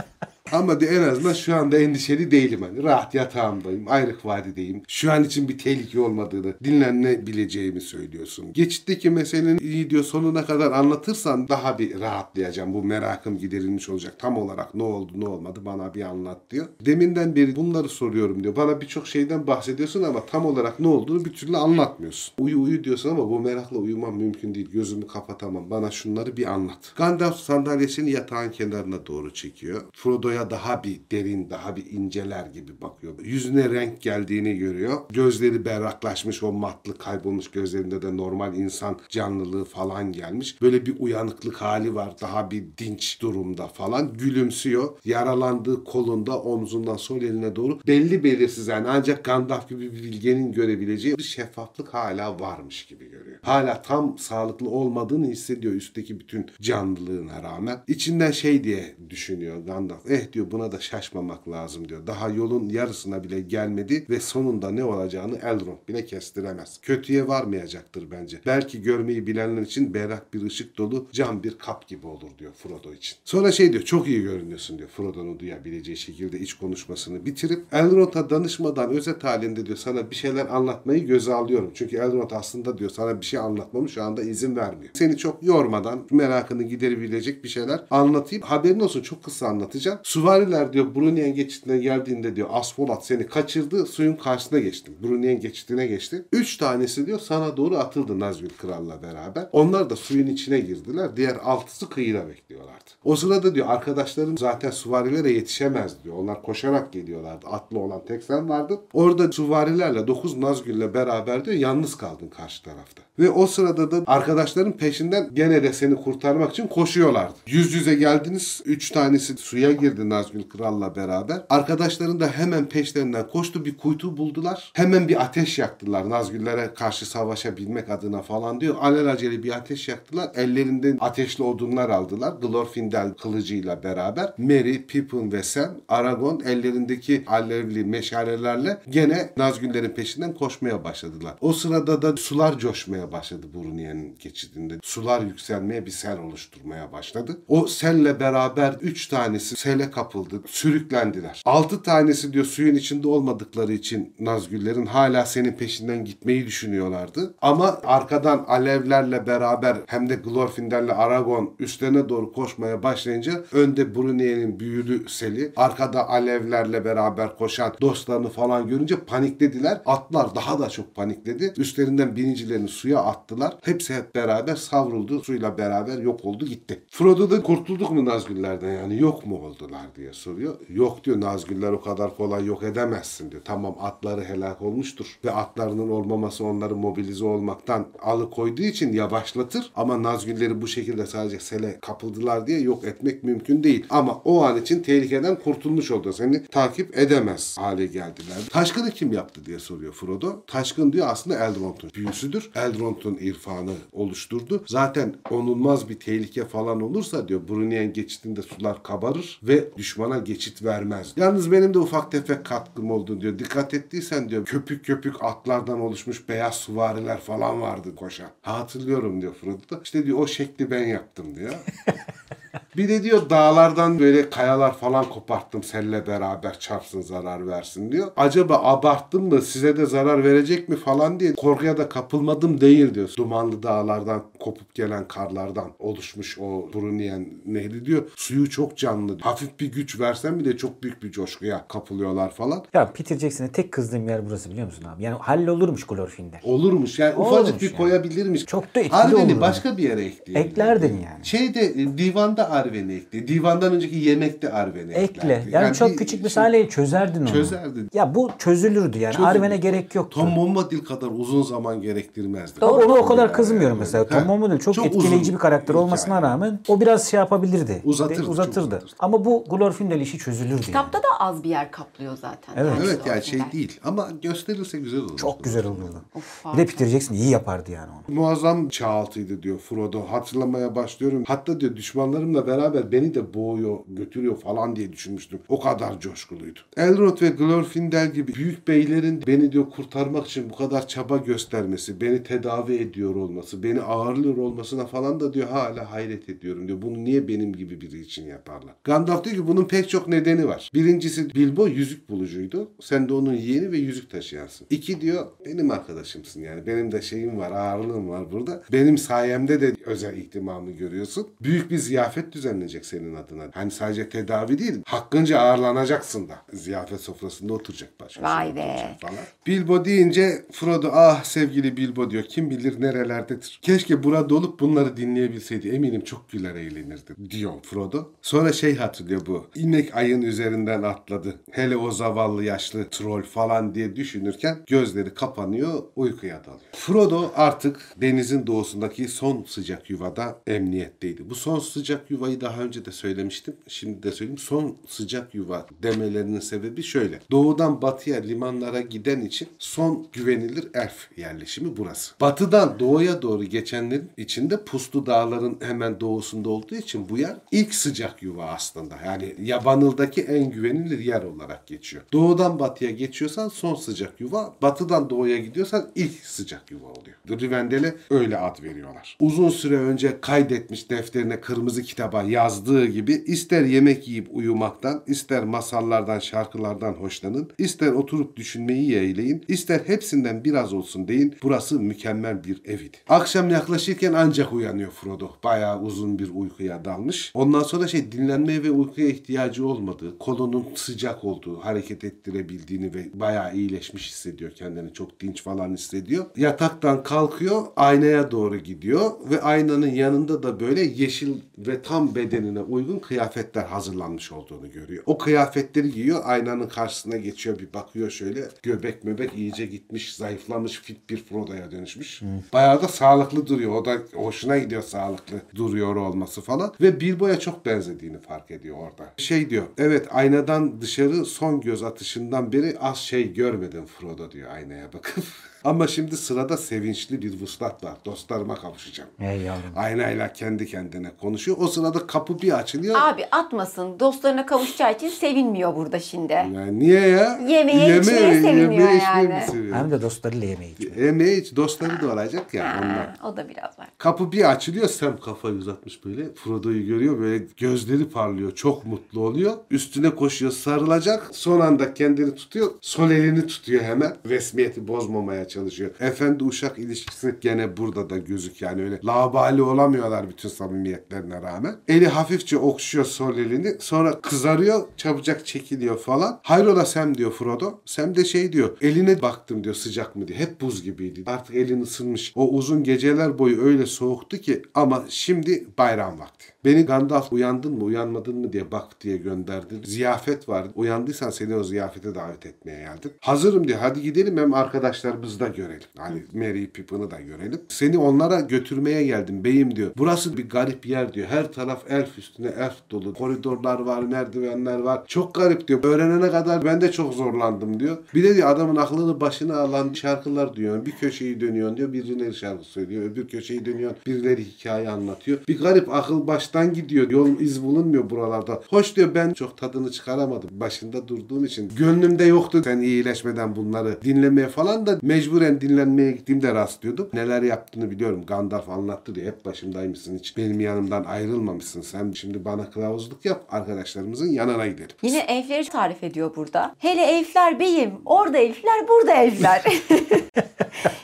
B: Ama diyor en azından şu anda endişeli değilim hani. Rahat yatağımdayım, ayrık vadideyim. Şu an için bir tehlike olmadığını, dinlenebileceğimi söylüyorsun. Geçitteki meselenin iyi diyor sonuna kadar anlatırsan daha bir rahatlayacağım. Bu merakım giderilmiş olacak. Tam olarak ne oldu ne olmadı bana bir anlat diyor. Deminden beri bunları soruyorum diyor. Bana birçok şeyden bahsediyorsun ama tam olarak ne olduğunu bir türlü anlatmıyorsun. Uyu uyu diyorsun ama bu merakla uyumam mümkün değil. Gözümü kapatamam. Bana şunları bir anlat. Gandalf sandalyesini yatağın kenarına doğru çekiyor. Frodo'ya daha bir derin, daha bir inceler gibi bakıyor. Yüzüne renk geldiğini görüyor. Gözleri berraklaşmış, o matlı kaybolmuş gözlerinde de normal insan canlılığı falan gelmiş. Böyle bir uyanıklık hali var. Daha bir dinç durumda falan. Gülümsüyor. Yaralandığı kolunda, omzundan sol eline doğru belli belirsiz yani ancak Gandalf gibi bir bilgenin görebileceği bir şeffaflık hala varmış gibi görüyor. Hala tam sağlıklı olmadığını hissediyor üstteki bütün canlılığına rağmen. İçinden şey diye düşünüyor Gandalf. Eh diyor buna da şaşmamak lazım diyor. Daha yolun yarısına bile gelmedi ve sonunda ne olacağını Elrond bile kestiremez. Kötüye varmayacaktır bence. Belki görmeyi bilenler için berrak bir ışık dolu cam bir kap gibi olur diyor Frodo için. Sonra şey diyor çok iyi görünüyorsun diyor Frodo'nun duyabileceği şekilde iç konuşmasını bitirip Elrond'a danışmadan özet halinde diyor sana bir şeyler anlatmayı göze alıyorum. Çünkü Elrond aslında diyor sana bir şey anlatmamı şu anda izin vermiyor. Seni çok yormadan merakını giderebilecek bir şeyler anlatayım. Haberin olsun çok kısa anlatacağım. Süvariler diyor Brunien geçidine geldiğinde diyor Asfolat seni kaçırdı suyun karşısına geçtim. Brunien geçidine geçti. Üç tanesi diyor sana doğru atıldı Nazgül Kral'la beraber. Onlar da suyun içine girdiler. Diğer altısı kıyıda bekliyorlardı. O sırada diyor arkadaşlarım zaten süvarilere yetişemez diyor. Onlar koşarak geliyorlardı. Atlı olan tek sen vardın. Orada süvarilerle dokuz Nazgül'le beraber diyor yalnız kaldın karşı tarafta. Ve o sırada da arkadaşların peşinden gene de seni kurtarmak için koşuyorlardı. Yüz yüze geldiniz. Üç tanesi suya girdi Nazgül Kral'la beraber. Arkadaşların da hemen peşlerinden koştu. Bir kuytu buldular. Hemen bir ateş yaktılar. Nazgüllere karşı savaşabilmek adına falan diyor. Alelacele bir ateş yaktılar. Ellerinden ateşli odunlar aldılar. Glorfindel kılıcıyla beraber. Merry, Pippin ve Sam, Aragon ellerindeki alevli meşalelerle gene Nazgüllerin peşinden koşmaya başladılar. O sırada da sular coşmaya başladı Brunien'in geçidinde. Sular yükselmeye bir sel oluşturmaya başladı. O selle beraber üç tanesi sele kapıldı. Sürüklendiler. Altı tanesi diyor suyun içinde olmadıkları için Nazgüllerin hala senin peşinden gitmeyi düşünüyorlardı. Ama arkadan alevlerle beraber hem de Glorfindel'le Aragon üstlerine doğru koşmaya başlayınca önde Brunien'in büyülü seli, arkada alevlerle beraber koşan dostlarını falan görünce paniklediler. Atlar daha da çok panikledi. Üstlerinden binicilerini suya attılar. Hepsi hep beraber savruldu. Suyla beraber yok oldu gitti. Frodo da kurtulduk mu Nazgüllerden yani yok mu oldular diye soruyor. Yok diyor Nazgüller o kadar kolay yok edemezsin diyor. Tamam atları helak olmuştur ve atlarının olmaması onları mobilize olmaktan alıkoyduğu için yavaşlatır. Ama Nazgülleri bu şekilde sadece sele kapıldılar diye yok etmek mümkün değil. Ama o an için tehlikeden kurtulmuş oldu. Seni takip edemez hale geldiler. Taşkını kim yaptı diye soruyor Frodo. Taşkın diyor aslında Elrond'un büyüsüdür. Elrond'un irfanı oluşturdu. Zaten onulmaz bir tehlike falan olursa diyor Brunien geçidinde sular kabarır ve düşmana geçit vermez. Yalnız benim de ufak tefek katkım oldu diyor. Dikkat ettiysen diyor köpük köpük atlardan oluşmuş beyaz süvariler falan vardı koşan. Ha, hatırlıyorum diyor Frodo. İşte diyor o şekli ben yaptım diyor. Bir de diyor dağlardan böyle kayalar falan koparttım seninle beraber çarpsın zarar versin diyor. Acaba abarttım mı size de zarar verecek mi falan diye korkuya da kapılmadım değil diyor. Dumanlı dağlardan kopup gelen karlardan oluşmuş o Brunien nehri diyor. Suyu çok canlı. Hafif bir güç versen bile çok büyük bir coşkuya kapılıyorlar falan.
C: Ya Peter Jackson'a tek kızdığım yer burası biliyor musun abi? Yani hallolurmuş Glorfindel.
B: Olurmuş yani
C: Olurmuş
B: ufacık bir
C: yani.
B: koyabilirmiş.
C: Çok da etkili
B: Arven'i
C: olurdu.
B: başka bir yere ekleyelim.
C: Eklerdin yani.
B: Şeyde e, divanda Arven'i ekle. Divandan önceki yemekte Arven'i
C: Ekle.
B: eklerdi.
C: Yani, çok
B: bir
C: küçük bir
B: şey-
C: sahneyle çözerdin onu.
B: Çözerdin.
C: Ya bu çözülürdü yani.
B: Çözülür.
C: Arven'e gerek yoktu.
B: Tom Bombadil kadar uzun zaman gerektirmezdi.
C: Bak ona o kadar
B: Yani.
C: kızmıyorum mesela. Tom Bombadil çok, etkileyici
B: uzun
C: bir karakter olmasına
B: hikaye.
C: rağmen o biraz şey yapabilirdi.
B: Uzatırdı,
C: De-
B: çok
C: uzatırdı.
B: uzatırdı.
C: Ama bu Glorfindel işi çözülürdü
A: Kitapta da az bir yer kaplıyor zaten.
C: Evet.
B: Evet yani şey değil ama gösterilse güzel olur.
C: yani. Çok güzel olurdu.
A: Of,
C: bir de Peter Jackson iyi yapardı yani onu.
B: Muazzam çağaltıydı diyor Frodo. Hatırlamaya başlıyorum. Hatta diyor düşmanlarımla beraber beni de boğuyor, götürüyor falan diye düşünmüştüm. O kadar coşkuluydu. Elrond ve Glorfindel gibi büyük beylerin beni diyor kurtarmak için bu kadar çaba göstermesi, beni tedavi ediyor olması, beni ağırlıyor olmasına falan da diyor hala hayret ediyorum diyor. Bunu niye benim gibi biri için yaparlar? Gandalf diyor ki bunun pek çok nedeni var. Birincisi Bilbo yüzük bulucuydu. Sen de onun yeğeni ve yüzük taşıyansın. İki diyor benim arkadaşımsın yani. Benim de şeyim var, ağırlığım var burada. Benim sayemde de özel ihtimamı görüyorsun. Büyük bir ziyafet düzenlenecek senin adına. Hani sadece tedavi değil, hakkınca ağırlanacaksın da. Ziyafet sofrasında oturacak başkası.
A: Vay be.
B: Falan. Bilbo deyince Frodo ah sevgili Bilbo diyor. Kim bilir nerelerdedir. Keşke burada olup bunları dinleyebilseydi. Eminim çok güler eğlenirdi diyor Frodo. Sonra şey hatırlıyor bu. İnek ayın üzerinden atladı. Hele o zavallı yaşlı troll falan diye düşünürken gözleri kapanıyor uykuya dalıyor. Frodo artık denizin doğusundaki son sıcak yuvada emniyetteydi. Bu son sıcak yuvayı daha önce de söylemiştim. Şimdi de söyleyeyim. Son sıcak yuva demelerinin sebebi şöyle. Doğudan batıya limanlara giden için son güvenilir elf yerleşimi burası. Batıdan doğuya doğru geçenlerin içinde Puslu Dağların hemen doğusunda olduğu için bu yer ilk sıcak yuva aslında. Yani Yabanıl'daki en güvenilir yer olarak geçiyor. Doğudan batıya geçiyorsan son sıcak yuva, batıdan doğuya gidiyorsan ilk sıcak yuva oluyor. Rivendel'e öyle ad veriyorlar. Uzun süre önce kaydetmiş defterine kırmızı kitaba yazdığı gibi ister yemek yiyip uyumaktan, ister masallardan, şarkılardan hoşlanın, ister oturup düşünmeyi yeğleyin, ister hepsinden biraz olsun deyin. Burası mükemmel bir ev idi. Akşam yaklaşırken ancak uyanıyor Frodo. Bayağı uzun bir uykuya dalmış. Ondan sonra şey dinlenmeye ve uykuya ihtiyacı olmadığı, kolunun sıcak olduğu, hareket ettirebildiğini ve bayağı iyileşmiş hissediyor kendini. Çok dinç falan hissediyor. Yataktan kalkıyor, aynaya doğru gidiyor ve aynanın yanında da böyle yeşil ve tam bedenine uygun kıyafetler hazırlanmış olduğunu görüyor. O kıyafetleri giyiyor, aynanın karşısına geçiyor bir bakıyor şöyle. Göbek möbek iyice gitmiş, zayıflamış, fit bir Frodo'ya dönüşmüş. Bayağı da sağlıklı duruyor. O da hoşuna gidiyor sağlıklı duruyor olması falan. Ve Bilbo'ya çok benzediğini fark ediyor orada. Şey diyor, evet aynadan dışarı son göz atışından beri az şey görmedim Frodo diyor aynaya bakıp. Ama şimdi sırada sevinçli bir vuslat var. Dostlarıma kavuşacağım.
C: Ey yavrum.
B: Aynayla kendi kendine konuşuyor. O sırada kapı bir açılıyor.
A: Abi atmasın. Dostlarına kavuşacağı için sevinmiyor burada şimdi.
B: Yani niye ya?
A: Yemeğe, içmeye seviniyor
B: yemeğe, içmeye
A: yani.
B: mi seviyor?
C: Hem de dostlarıyla yemeği içiyor.
B: Yemeğe hiç dostları da olacak ya.
A: Ha, o da biraz var.
B: Kapı bir açılıyor. Sam kafayı uzatmış böyle. Frodo'yu görüyor. Böyle gözleri parlıyor. Çok mutlu oluyor. Üstüne koşuyor sarılacak. Son anda kendini tutuyor. Sol elini tutuyor hemen. Resmiyeti bozmamaya çalışıyor. Efendi uşak ilişkisi gene burada da gözük yani öyle labali olamıyorlar bütün samimiyetlerine rağmen. Eli hafifçe okşuyor sol elini. Sonra kızarıyor. Çabucak çekiliyor falan. Hayrola Sam diyor Frodo. Sam de şey diyor. Eline baktım diyor sıcak mı diye. Hep buz gibiydi. Artık elin ısınmış. O uzun geceler boyu öyle soğuktu ki ama şimdi bayram vakti. Beni Gandalf uyandın mı uyanmadın mı diye bak diye gönderdi. Ziyafet vardı. Uyandıysan seni o ziyafete davet etmeye geldim. Hazırım diye hadi gidelim hem arkadaşlarımızı da görelim. Hani Merry Pippin'ı da görelim. Seni onlara götürmeye geldim beyim diyor. Burası bir garip yer diyor. Her taraf elf üstüne elf dolu. Koridorlar var, merdivenler var. Çok garip diyor. Öğrenene kadar ben de çok zorlandım diyor. Bir de diyor adamın aklını başına alan şarkılar diyor. Bir köşeyi dönüyorsun diyor. Birileri şarkı söylüyor. Öbür köşeyi dönüyorsun. Birileri hikaye anlatıyor. Bir garip akıl baştan gidiyor. Yol iz bulunmuyor buralarda. Hoş diyor ben çok tadını çıkaramadım. Başında durduğum için. Gönlümde yoktu sen iyileşmeden bunları dinlemeye falan da mecburen dinlenmeye gittiğimde rastlıyordum. Neler yaptığını biliyorum. Gandalf anlattı diyor. Hep başımdaymışsın hiç. Benim yanımdan ayrılmamışsın. Sen şimdi bana kılavuzluk yap. Arkadaşlarımızın yanına gidelim.
A: Yine elfleri tarif ediyor burada. Hele elfler beyim, orada elfler, burada elfler.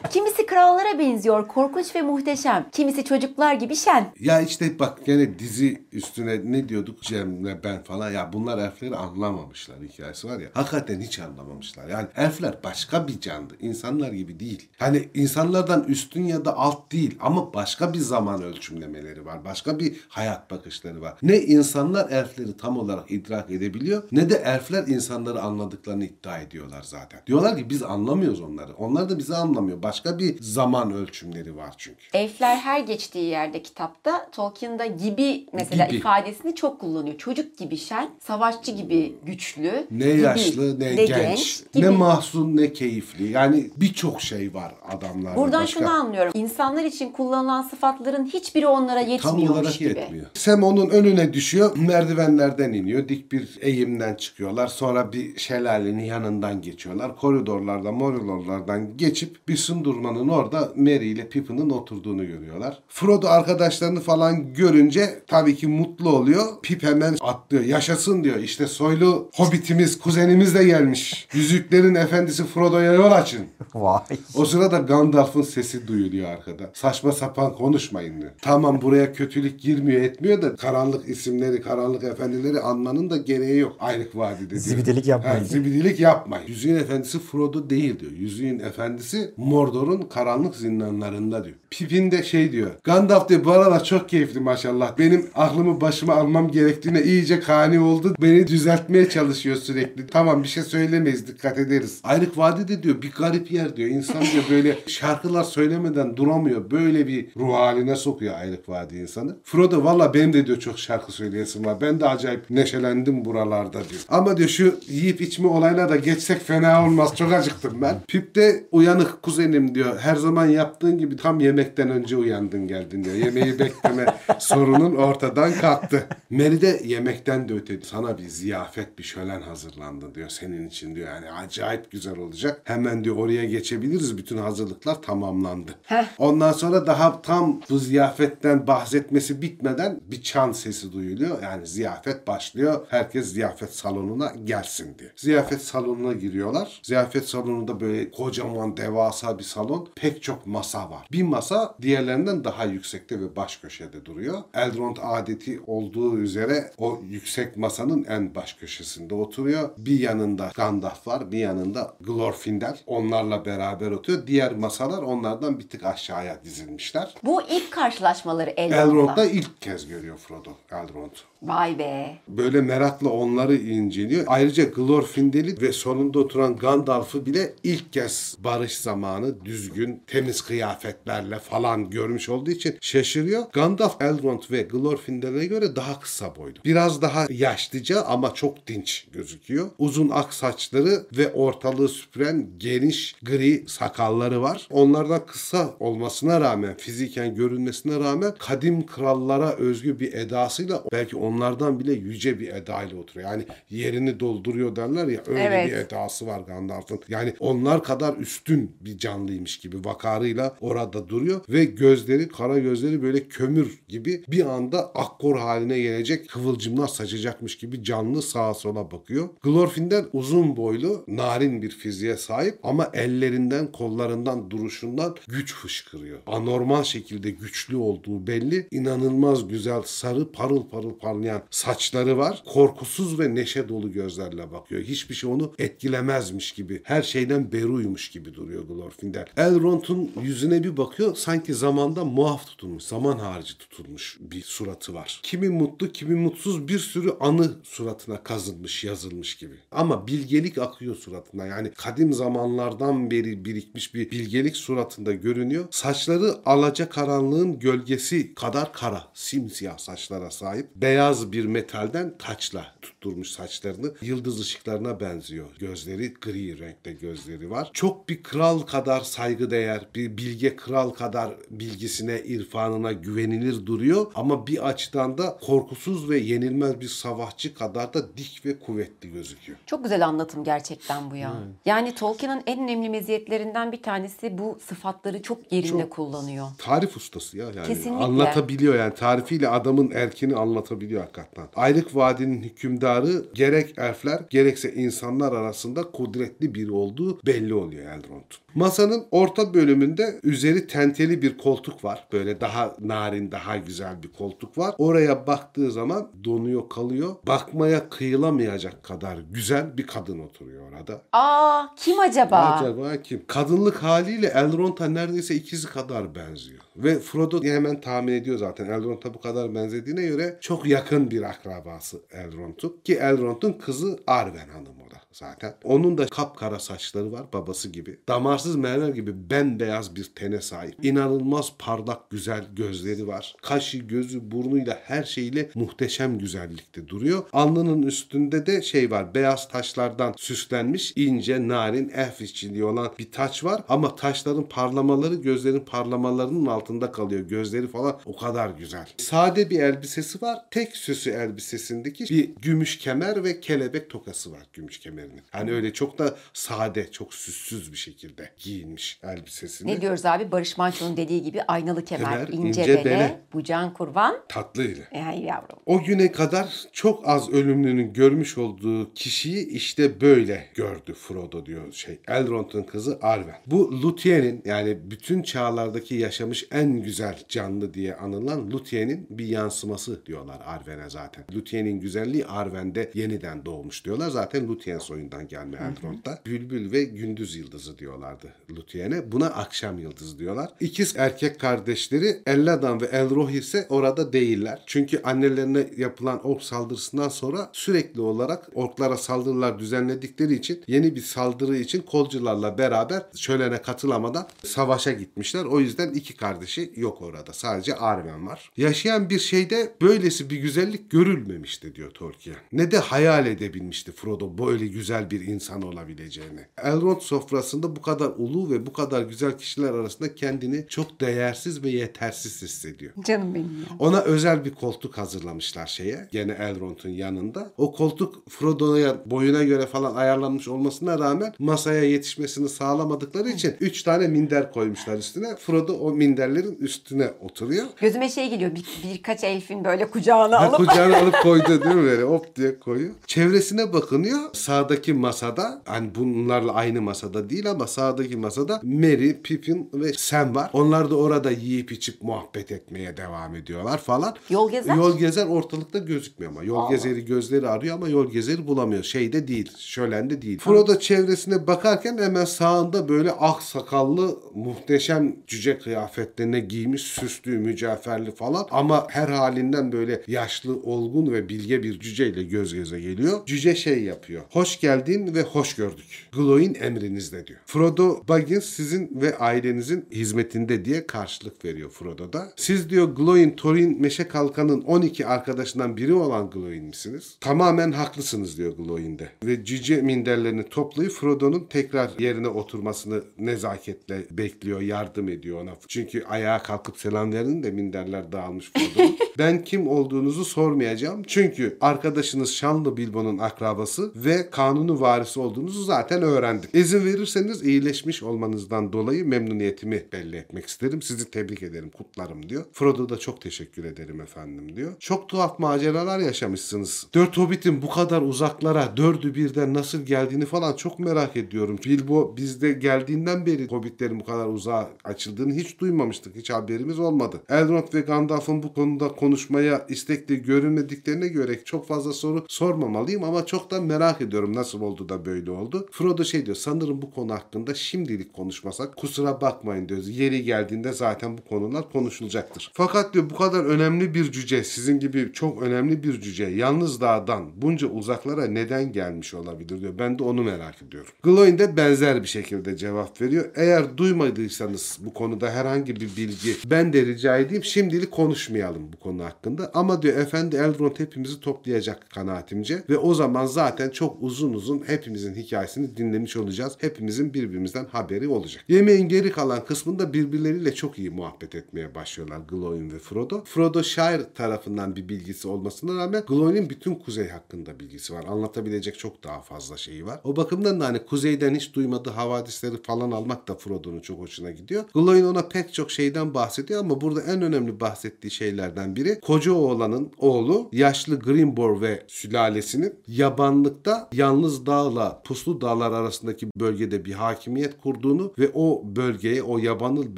A: Kimisi krallara benziyor, korkunç ve muhteşem. Kimisi çocuklar gibi şen.
B: Ya işte bak gene dizi üstüne ne diyorduk Cem'le ben falan ya bunlar elfleri anlamamışlar hikayesi var ya. Hakikaten hiç anlamamışlar. Yani elfler başka bir canlı. insanlar gibi değil. Hani insanlardan üstün ya da alt değil ama başka bir zaman ölçümlemeleri var. Başka bir hayat bakışları var. Ne insanlar elfleri tam olarak idrak edebiliyor ne de elfler insanları anladıklarını iddia ediyorlar zaten. Diyorlar ki biz anlamıyoruz onları. Onlar da bizi anlamıyor. Başka bir zaman ölçümleri var çünkü.
A: Elfler her geçtiği yerde kitapta Tolkien'da gibi mesela
B: Gibi.
A: ifadesini çok kullanıyor. Çocuk gibi şen, savaşçı gibi güçlü.
B: Ne
A: gibi,
B: yaşlı ne, genç,
A: gibi.
B: ne mahzun ne keyifli. Yani birçok şey var adamlarda.
A: Buradan
B: başka.
A: şunu anlıyorum. İnsanlar için kullanılan sıfatların hiçbiri onlara
B: Tam
A: yetmiyormuş
B: olarak
A: gibi.
B: yetmiyor. Sam onun önüne düşüyor. Merdivenlerden iniyor. Dik bir eğimden çıkıyorlar. Sonra bir şelalenin yanından geçiyorlar. Koridorlardan, moridorlardan geçip bir sundurmanın orada Merry ile Pippin'in oturduğunu görüyorlar. Frodo arkadaşlarını falan görünce tabii ki mutlu oluyor. Pip hemen atlıyor. Yaşasın diyor. İşte soylu hobbitimiz, kuzenimiz de gelmiş. Yüzüklerin efendisi Frodo'ya yol açın.
C: Vay.
B: O sırada Gandalf'ın sesi duyuluyor arkada. Saçma sapan konuşmayın diyor. Tamam buraya kötülük girmiyor etmiyor da karanlık isimleri, karanlık efendileri anmanın da gereği yok. Aylık vadide diyor.
C: Zibidilik yapmayın.
B: Ha, zibidilik yapmayın. Yüzüğün efendisi Frodo değil diyor. Yüzüğün efendisi Mordor'un karanlık zindanlarında diyor. Pippin de şey diyor. Gandalf diyor bu aralar çok keyifli maşallah. Benim aklımı başıma almam gerektiğine iyice kani oldu. Beni düzeltmeye çalışıyor sürekli. Tamam bir şey söylemeyiz dikkat ederiz. Aylık vadide diyor bir garip yer diyor. İnsan diyor böyle şarkılar söylemeden duramıyor. Böyle bir ruh haline sokuyor aylık vadi insanı. Frodo valla benim de diyor çok şarkı söyleyesim var. Ben de acayip neşelendim buralarda diyor. Ama diyor şu yiyip içme olayına da geçsek fena olmaz. Çok acıktım ben. Pip de uyanık kuzenim diyor. Her zaman yaptığın gibi tam yemekten önce uyandın geldin diyor. Yemeği bekleme sorunun ortadan kalktı. Mary de yemekten de öte sana bir ziyafet bir şölen hazırlandı diyor senin için diyor. Yani acayip güzel olacak. Hemen diyor oraya geçebiliriz. Bütün hazırlıklar tamamlandı. Ondan sonra daha tam bu ziyafetten bahsetmesi bitmeden bir çan sesi duyuluyor. Yani ziyafet başlıyor. Herkes ziyafet salonuna gelsin diye. Ziyafet salonuna giriyorlar. Ziyafet salonunda böyle kocaman devasa bir salon. Pek çok masa var. Bir masa diğerlerinden daha yüksekte ve baş köşede duruyor. Eldrond adeti olduğu üzere o yüksek masanın en baş köşesinde oturuyor. Bir yanında Gandalf var, bir yanında Glorfindel. Onlarla beraber oturuyor. Diğer masalar onlardan bir tık aşağıya dizilmişler.
A: Bu ilk karşılaşmaları
B: Elrond'da
A: Elrond'la.
B: ilk kez görüyor Frodo. Elrond.
A: Vay be.
B: Böyle merakla onları inceliyor. Ayrıca Glorfindel'i ve sonunda oturan Gandalf'ı bile ilk kez barış zamanı düzgün, temiz kıyafetlerle falan görmüş olduğu için şaşırıyor. Gandalf, Elrond ve Glorfindel'e göre daha kısa boylu. Biraz daha yaşlıca ama çok dinç gözüküyor. Uzun ak saçları ve ortalığı süpüren geniş gri sakalları var. Onlardan kısa olmasına rağmen, fiziken görünmesine rağmen kadim krallara özgü bir edasıyla belki onlardan bile yüce bir edayla oturuyor. Yani yerini dolduruyor derler ya öyle
A: Evet.
B: bir edası var Gandalf'ın. Yani onlar kadar üstün bir canlıymış gibi vakarıyla orada duruyor ve gözleri, kara gözleri böyle kömür gibi bir anda akkor haline gelecek kıvılcımlar saçacakmış gibi canlı sağa sola bakıyor. Glorfindel uzun boylu, narin bir fiziğe sahip ama ellerinden, kollarından, duruşundan güç fışkırıyor. Anormal şekilde güçlü olduğu belli. İnanılmaz güzel sarı parıl parıl parlayan saçları var. Korkusuz ve neşe dolu gözlerle bakıyor. Hiçbir şey onu etkilemezmiş gibi. Her şeyden beruymuş gibi duruyor Glorfindel. Elrond'un yüzüne bir bakıyor. Sanki zamanda muaf tutulmuş. Zaman harici tutulmuş bir suratı var. Kimi mutlu kimi mutsuz bir sürü anı suratına kazınmış yazılmış gibi. Ama bilgelik akıyor suratına. Yani kadim zamanlardan beri birikmiş bir bilgelik suratında görünüyor. Saçları alaca karanlığın gölgesi kadar kara. simsiyah saçlara sahip. Beyaz bir metalden taçla tutturmuş saçlarını. Yıldız ışıklarına benziyor. Gözleri gri renkte gözleri var. Çok bir kral kadar saygıdeğer, bir bilge kral kadar bilgisine, irfanına güvenilir duruyor. Ama bir açıdan da korkusuz ve yenilmez bir savaşçı kadar da dik ve kuvvetli gözüküyor.
A: Çok güzel anlatım gerçekten bu ya.
B: Hmm.
A: Yani Tolkien'in en önemli meziyetlerinden bir tanesi bu sıfatları çok yerinde kullanıyor.
B: Tarif ustası ya yani.
A: Kesinlikle.
B: Anlatabiliyor yani. Tarifiyle adamın erkini anlatabiliyor hakikaten. Aylık Vadi'nin hükümdarı gerek elfler gerekse insanlar arasında kudretli biri olduğu belli oluyor Elrond'un. Masanın orta bölümünde üzeri tenteli bir koltuk var. Böyle daha narin, daha güzel bir koltuk var. Oraya baktığı zaman donuyor kalıyor. Bakmaya kıyılamayacak kadar güzel bir kadın oturuyor orada.
A: Aa kim acaba?
B: Acaba kim? Kadınlık haliyle Elrond'a neredeyse ikizi kadar benziyor. Ve Frodo hemen tahmin ediyor zaten Elrond'a bu kadar benzediğine göre çok yakın bir akrabası Elrond'un. Ki Elrond'un kızı Arwen Hanım zaten. Onun da kapkara saçları var babası gibi. Damarsız mermer gibi bembeyaz bir tene sahip. İnanılmaz parlak güzel gözleri var. Kaşı, gözü, burnuyla her şeyiyle muhteşem güzellikte duruyor. Alnının üstünde de şey var. Beyaz taşlardan süslenmiş ince, narin, elf işçiliği olan bir taç var. Ama taşların parlamaları gözlerin parlamalarının altında kalıyor. Gözleri falan o kadar güzel. Sade bir elbisesi var. Tek süsü elbisesindeki bir gümüş kemer ve kelebek tokası var gümüş kemerinin. Hani öyle çok da sade, çok süssüz bir şekilde giyinmiş elbisesini.
A: Ne diyoruz abi? Barış Manço'nun dediği gibi aynalı kemer,
B: Kemer,
A: ince,
B: ince
A: bele,
B: bele.
A: bucan kurban.
B: Tatlıydı.
A: Ay yavrum.
B: O güne kadar çok az ölümlünün görmüş olduğu kişiyi işte böyle gördü Frodo diyor şey. Elrond'un kızı Arwen. Bu Lúthien'in yani bütün çağlardaki yaşamış en güzel canlı diye anılan Lúthien'in bir yansıması diyorlar Arwen'e zaten. Lúthien'in güzelliği Arwen'de yeniden doğmuş diyorlar. Zaten Lúthien soyundan gelme Elrond'da. Bülbül ve gündüz yıldızı diyorlardı Lúthien'e. Buna akşam yıldızı diyorlar. İkiz erkek kardeşleri Elladan ve Elrohir ise orada değiller. Çünkü annelerine yapılan ork saldırısından sonra sürekli olarak orklara saldırılar düzenledikleri için yeni bir saldırı için kolcularla beraber şölene katılamadan savaşa gitmişler. O yüzden iki kardeşi yok orada. Sadece Arwen var. Yaşayan bir şeyde böylesi bir güzellik görülmemişti diyor Tolkien. Ne de hayal edebilmişti Frodo böyle güzel bir insan olabileceğini. Elrond sofrasında bu kadar ulu ve bu kadar güzel kişiler arasında kendini çok değersiz ve yetersiz hissediyor.
A: Canım benim ya.
B: Ona özel bir koltuk hazırlamışlar şeye. Gene Elrond'un yanında. O koltuk Frodo'ya boyuna göre falan ayarlanmış olmasına rağmen masaya yetişmesini sağlamadıkları için 3 tane minder koymuşlar üstüne. Frodo o minderlerin üstüne oturuyor.
A: Gözüme şey geliyor bir, birkaç elfin böyle kucağına
B: Ha,
A: alıp
B: kucağına alıp koydu değil mi böyle hop diye koyuyor. Çevresine bakınıyor. Sağdaki masada hani bunlarla aynı masada değil ama sağdaki masada Merry, Pippin ve Sam var. Onlar da orada yiyip içip muhabbet etmeye devam ediyorlar falan.
A: Yol gezer?
B: Yol gezer ortalıkta gözükmüyor ama. Yol
A: Allah.
B: gezeri gözleri arıyor ama yol gezeri bulamıyor. Şeyde değil, şölende değil. Frodo çevresine bakarken hemen sağında böyle ak sakallı muhteşem cüce kıyafetlerine giymiş süslü, mücevherli falan ama her halinden böyle yaşlı, olgun ve bilge bir cüceyle göz göze geliyor. Cüce şey yapıyor. Hoş geldin ve hoş gördük. Glow'in emrinizde diyor. Frodo Baggins sizin ve ailenizin hizmetinde diye karşılık veriyor Frodo da. Siz diyor Glow'in Thorin Meşe Kalkan'ın 12 arkadaşından biri olan Glow'in misiniz? Tamamen haklısınız diyor Glow'in de. Ve cüce minderlerini toplayıp Frodo'nun tekrar yerine oturmasını nezaketle bekliyor, yardım ediyor ona. Çünkü ayağa kalkıp selam verin de minderler dağılmış Frodo'nun. ben kim olduğunuzu sormayacağım. Çünkü arkadaşınız Şanlı Bilbo'nun akrabası ve kanunu varisi olduğunuzu zaten öğrendim. İzin verirseniz iyileşmiş olmanızdan dolayı memnuniyetimi belli etmek isterim. Sizi tebrik ederim, kutlarım diyor. Frodo da çok teşekkür ederim efendim diyor. Çok tuhaf maceralar yaşamışsınız. Dört Hobbit'in bu kadar uzaklara dördü birden nasıl geldiğini falan çok merak ediyorum. Bilbo bizde geldiğinden beri Hobbitlerin bu kadar uzağa açıldığını hiç duymamıştık. Hiç haberimiz olmadı. Elrond ve Gandalf'ın bu konuda konuşmaya istekli görünmediklerine göre çok fazla soru sormamalıyım ama çok da merak ediyorum nasıl oldu da böyle oldu. Frodo şey diyor sanırım bu konu hakkında şimdilik konuşmasak kusura bakmayın diyoruz. Yeri geldiğinde zaten bu konular konuşulacaktır. Fakat diyor bu kadar önemli bir cüce sizin gibi çok önemli bir cüce yalnız dağdan bunca uzaklara neden gelmiş olabilir diyor. Ben de onu merak ediyorum. Gloin de benzer bir şekilde cevap veriyor. Eğer duymadıysanız bu konuda herhangi bir bilgi ben de rica edeyim şimdilik konuşmayalım bu konu hakkında. Ama diyor efendi Elrond hepimizi toplayacak kanaatimce ve o zaman zaten çok uzun uzun hepimizin hikayesini dinlemiş olacağız. Hepimizin birbirimizden haberi olacak. Yemeğin geri kalan kısmında birbirleriyle çok iyi muhabbet etmeye başlıyorlar Gloin ve Frodo. Frodo şair tarafından bir bilgisi olmasına rağmen Gloin'in bütün kuzey hakkında bilgisi var. Anlatabilecek çok daha fazla şeyi var. O bakımdan da hani kuzeyden hiç duymadığı havadisleri falan almak da Frodo'nun çok hoşuna gidiyor. Gloin ona pek çok şeyden bahsediyor ama burada en önemli bahsettiği şeylerden biri koca oğlanın oğlu yaşlı Grimbor ve sülalesinin yabanlıkta yalnız dağla puslu dağlar arasındaki bölgede bir hakimiyet kurduğunu ve o bölgeye o yabanıl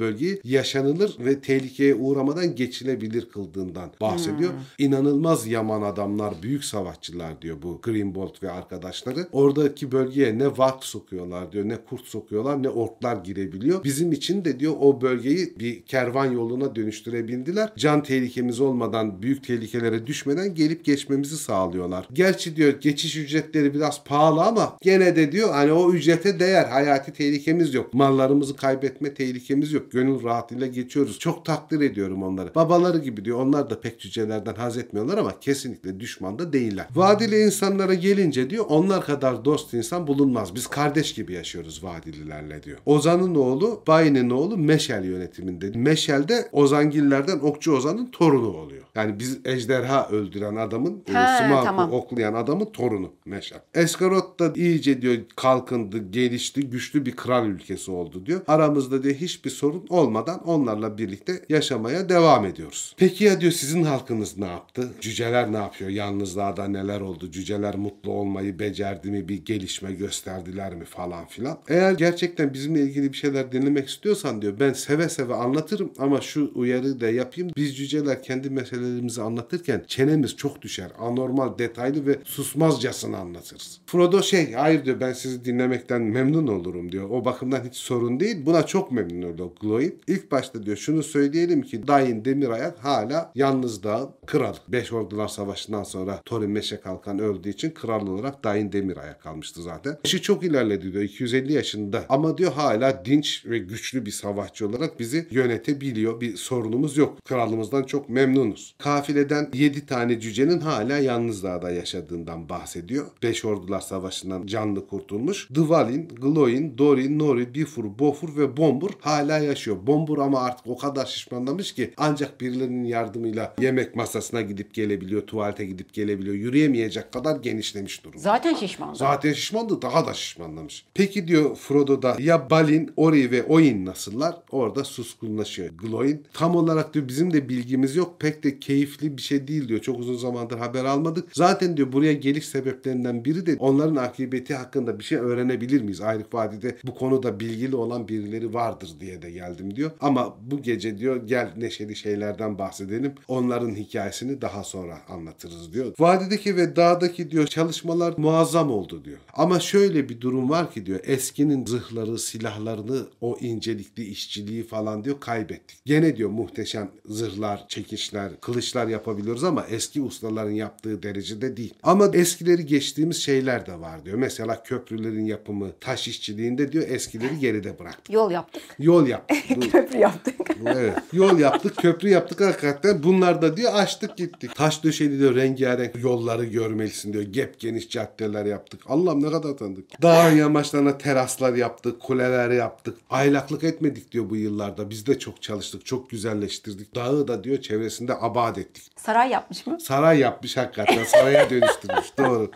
B: bölgeyi yaşanılır ve tehlikeye uğramadan geçilebilir kıldığından bahsediyor. İnanılmaz yaman adamlar, büyük savaşçılar diyor bu Grimbold ve arkadaşları. Oradaki bölgeye ne vakt sokuyorlar diyor, ne kurt sokuyorlar, ne orklar girebiliyor. Bizim için de diyor o bölgeyi bir kervan yoluna dönüştürebildiler. Can tehlikemiz olmadan, büyük tehlikelere düşmeden gelip geçmemizi sağlıyorlar. Gerçi diyor geçiş ücretleri biraz pahalı ama gene de diyor hani o ücrete değer. Hayati tehlikemiz yok. Mallarımızı kaybetme tehlikemiz yok. Gönül rahatlığıyla geçiyoruz. Çok takdir ediyorum onları. Babaları gibi diyor. Onlar da pek cücelerden haz etmiyorlar ama kesinlikle düşman da değiller. Vadili insanlara gelince diyor onlar kadar dost insan bulunmaz. Biz kardeş gibi yaşıyoruz vadililerle diyor. Ozan'ın oğlu Bayin'in oğlu Meşel yönetiminde. Meşel de Ozangillerden Okçu Ozan'ın torunu oluyor. Yani biz ejderha öldüren adamın, e,
A: Ha,
B: Smaug'u
A: tamam.
B: oklayan adamın torunu Meşel. Eskarot da iyice diyor kalkındı, gelişti, güçlü bir kral ülkesi oldu diyor. Aramızda diyor hiçbir sorun olmadan onlarla birlikte yaşamaya devam ediyoruz. Peki ya diyor sizin halkınız ne yaptı? Cüceler ne yapıyor? Yalnızlarda neler oldu? Cüceler mutlu olmayı becerdi mi? Bir gelişme gösterdiler mi falan filan. Eğer gerçekten bizimle ilgili bir şeyler dinlemek istiyorsan diyor ben seve seve anlatırım ama şu uyarı da yapayım. Biz cüceler kendi meselelerimizi anlatırken çenemiz çok düşer. Anormal, detaylı ve susmazcasına anlatırız. Frodo şey hayır diyor ben sizi dinlemekten memnun olurum diyor. O bakımdan hiç sorun değil. Buna çok memnun oldu Gloin. İlk başta diyor şunu söyleyelim ki Dain Demirayak hala yalnız dağın kralı. Beş Ordular Savaşı'ndan sonra Thorin Meşe Kalkan öldüğü için kral olarak Dain Demirayak kalmıştı zaten. İşi çok ilerledi diyor 250 yaşında ama diyor hala dinç ve güçlü bir savaşçı olarak bizi yönetebiliyor. Bir sorunumuz yok. Kralımızdan çok memnunuz. Kafileden 7 tane cücenin hala yalnız dağda yaşadığından bahsediyor. Beş Ordular Savaşı'ndan canlı kurtulmuş. Dvalin, Gloin, Dorin, Nori, Bifur, Bofur ve Bombur hala yaşıyor. Bombur ama artık o kadar şişmanlamış ki ancak birilerinin yardımıyla yemek masasına gidip gelebiliyor, tuvalete gidip gelebiliyor. Yürüyemeyecek kadar genişlemiş durumda.
A: Zaten şişman.
B: Zaten şişmandı daha da şişmanlamış. Peki diyor Frodo'da ya Balin, Ori ve Oin nasıllar? Orada suskunlaşıyor. Gloin tam olarak diyor bizim de bilgimiz yok. Pek de keyifli bir şey değil diyor. Çok uzun zamandır haber almadık. Zaten diyor buraya geliş sebeplerinden biri de onların akıbeti hakkında bir şey öğrenebilir miyiz? Ayrık Vadide bu konuda bilgili olan birileri vardır diye de geldim diyor. Ama bu gece diyor gel neşeli şeylerden bahsedelim. Onların hikayesini daha sonra anlatırız diyor. Vadideki ve dağdaki diyor çalışmalar muazzam oldu diyor. Ama şöyle bir durum var ki diyor eskinin zırhları, silahlarını, o incelikli işçiliği falan diyor kaybettik. Gene diyor muhteşem zırhlar, çekişler, kılıçlar yapabiliyoruz ama eski ustaların yaptığı derecede değil. Ama eskileri geçtiğimiz şeyler de var diyor. Mesela köprülerin yapımı, taş işçiliğinde diyor eskileri geride bıraktık.
A: Yol yaptık.
B: Yol yaptık.
A: Köprü yaptık.
B: Evet. Yol yaptık, köprü yaptık hakikaten. Bunlar da diyor açtık gittik. Taş döşeli diyor rengarenk yolları görmelisin diyor. Gep geniş caddeler yaptık. Allah'ım ne kadar tanıdık. Dağın yamaçlarına teraslar yaptık, kuleler yaptık. Aylaklık etmedik diyor bu yıllarda. Biz de çok çalıştık, çok güzelleştirdik. Dağı da diyor çevresinde abad ettik.
A: Saray yapmış mı?
B: Saray yapmış hakikaten. Saraya dönüştürmüş. Doğru.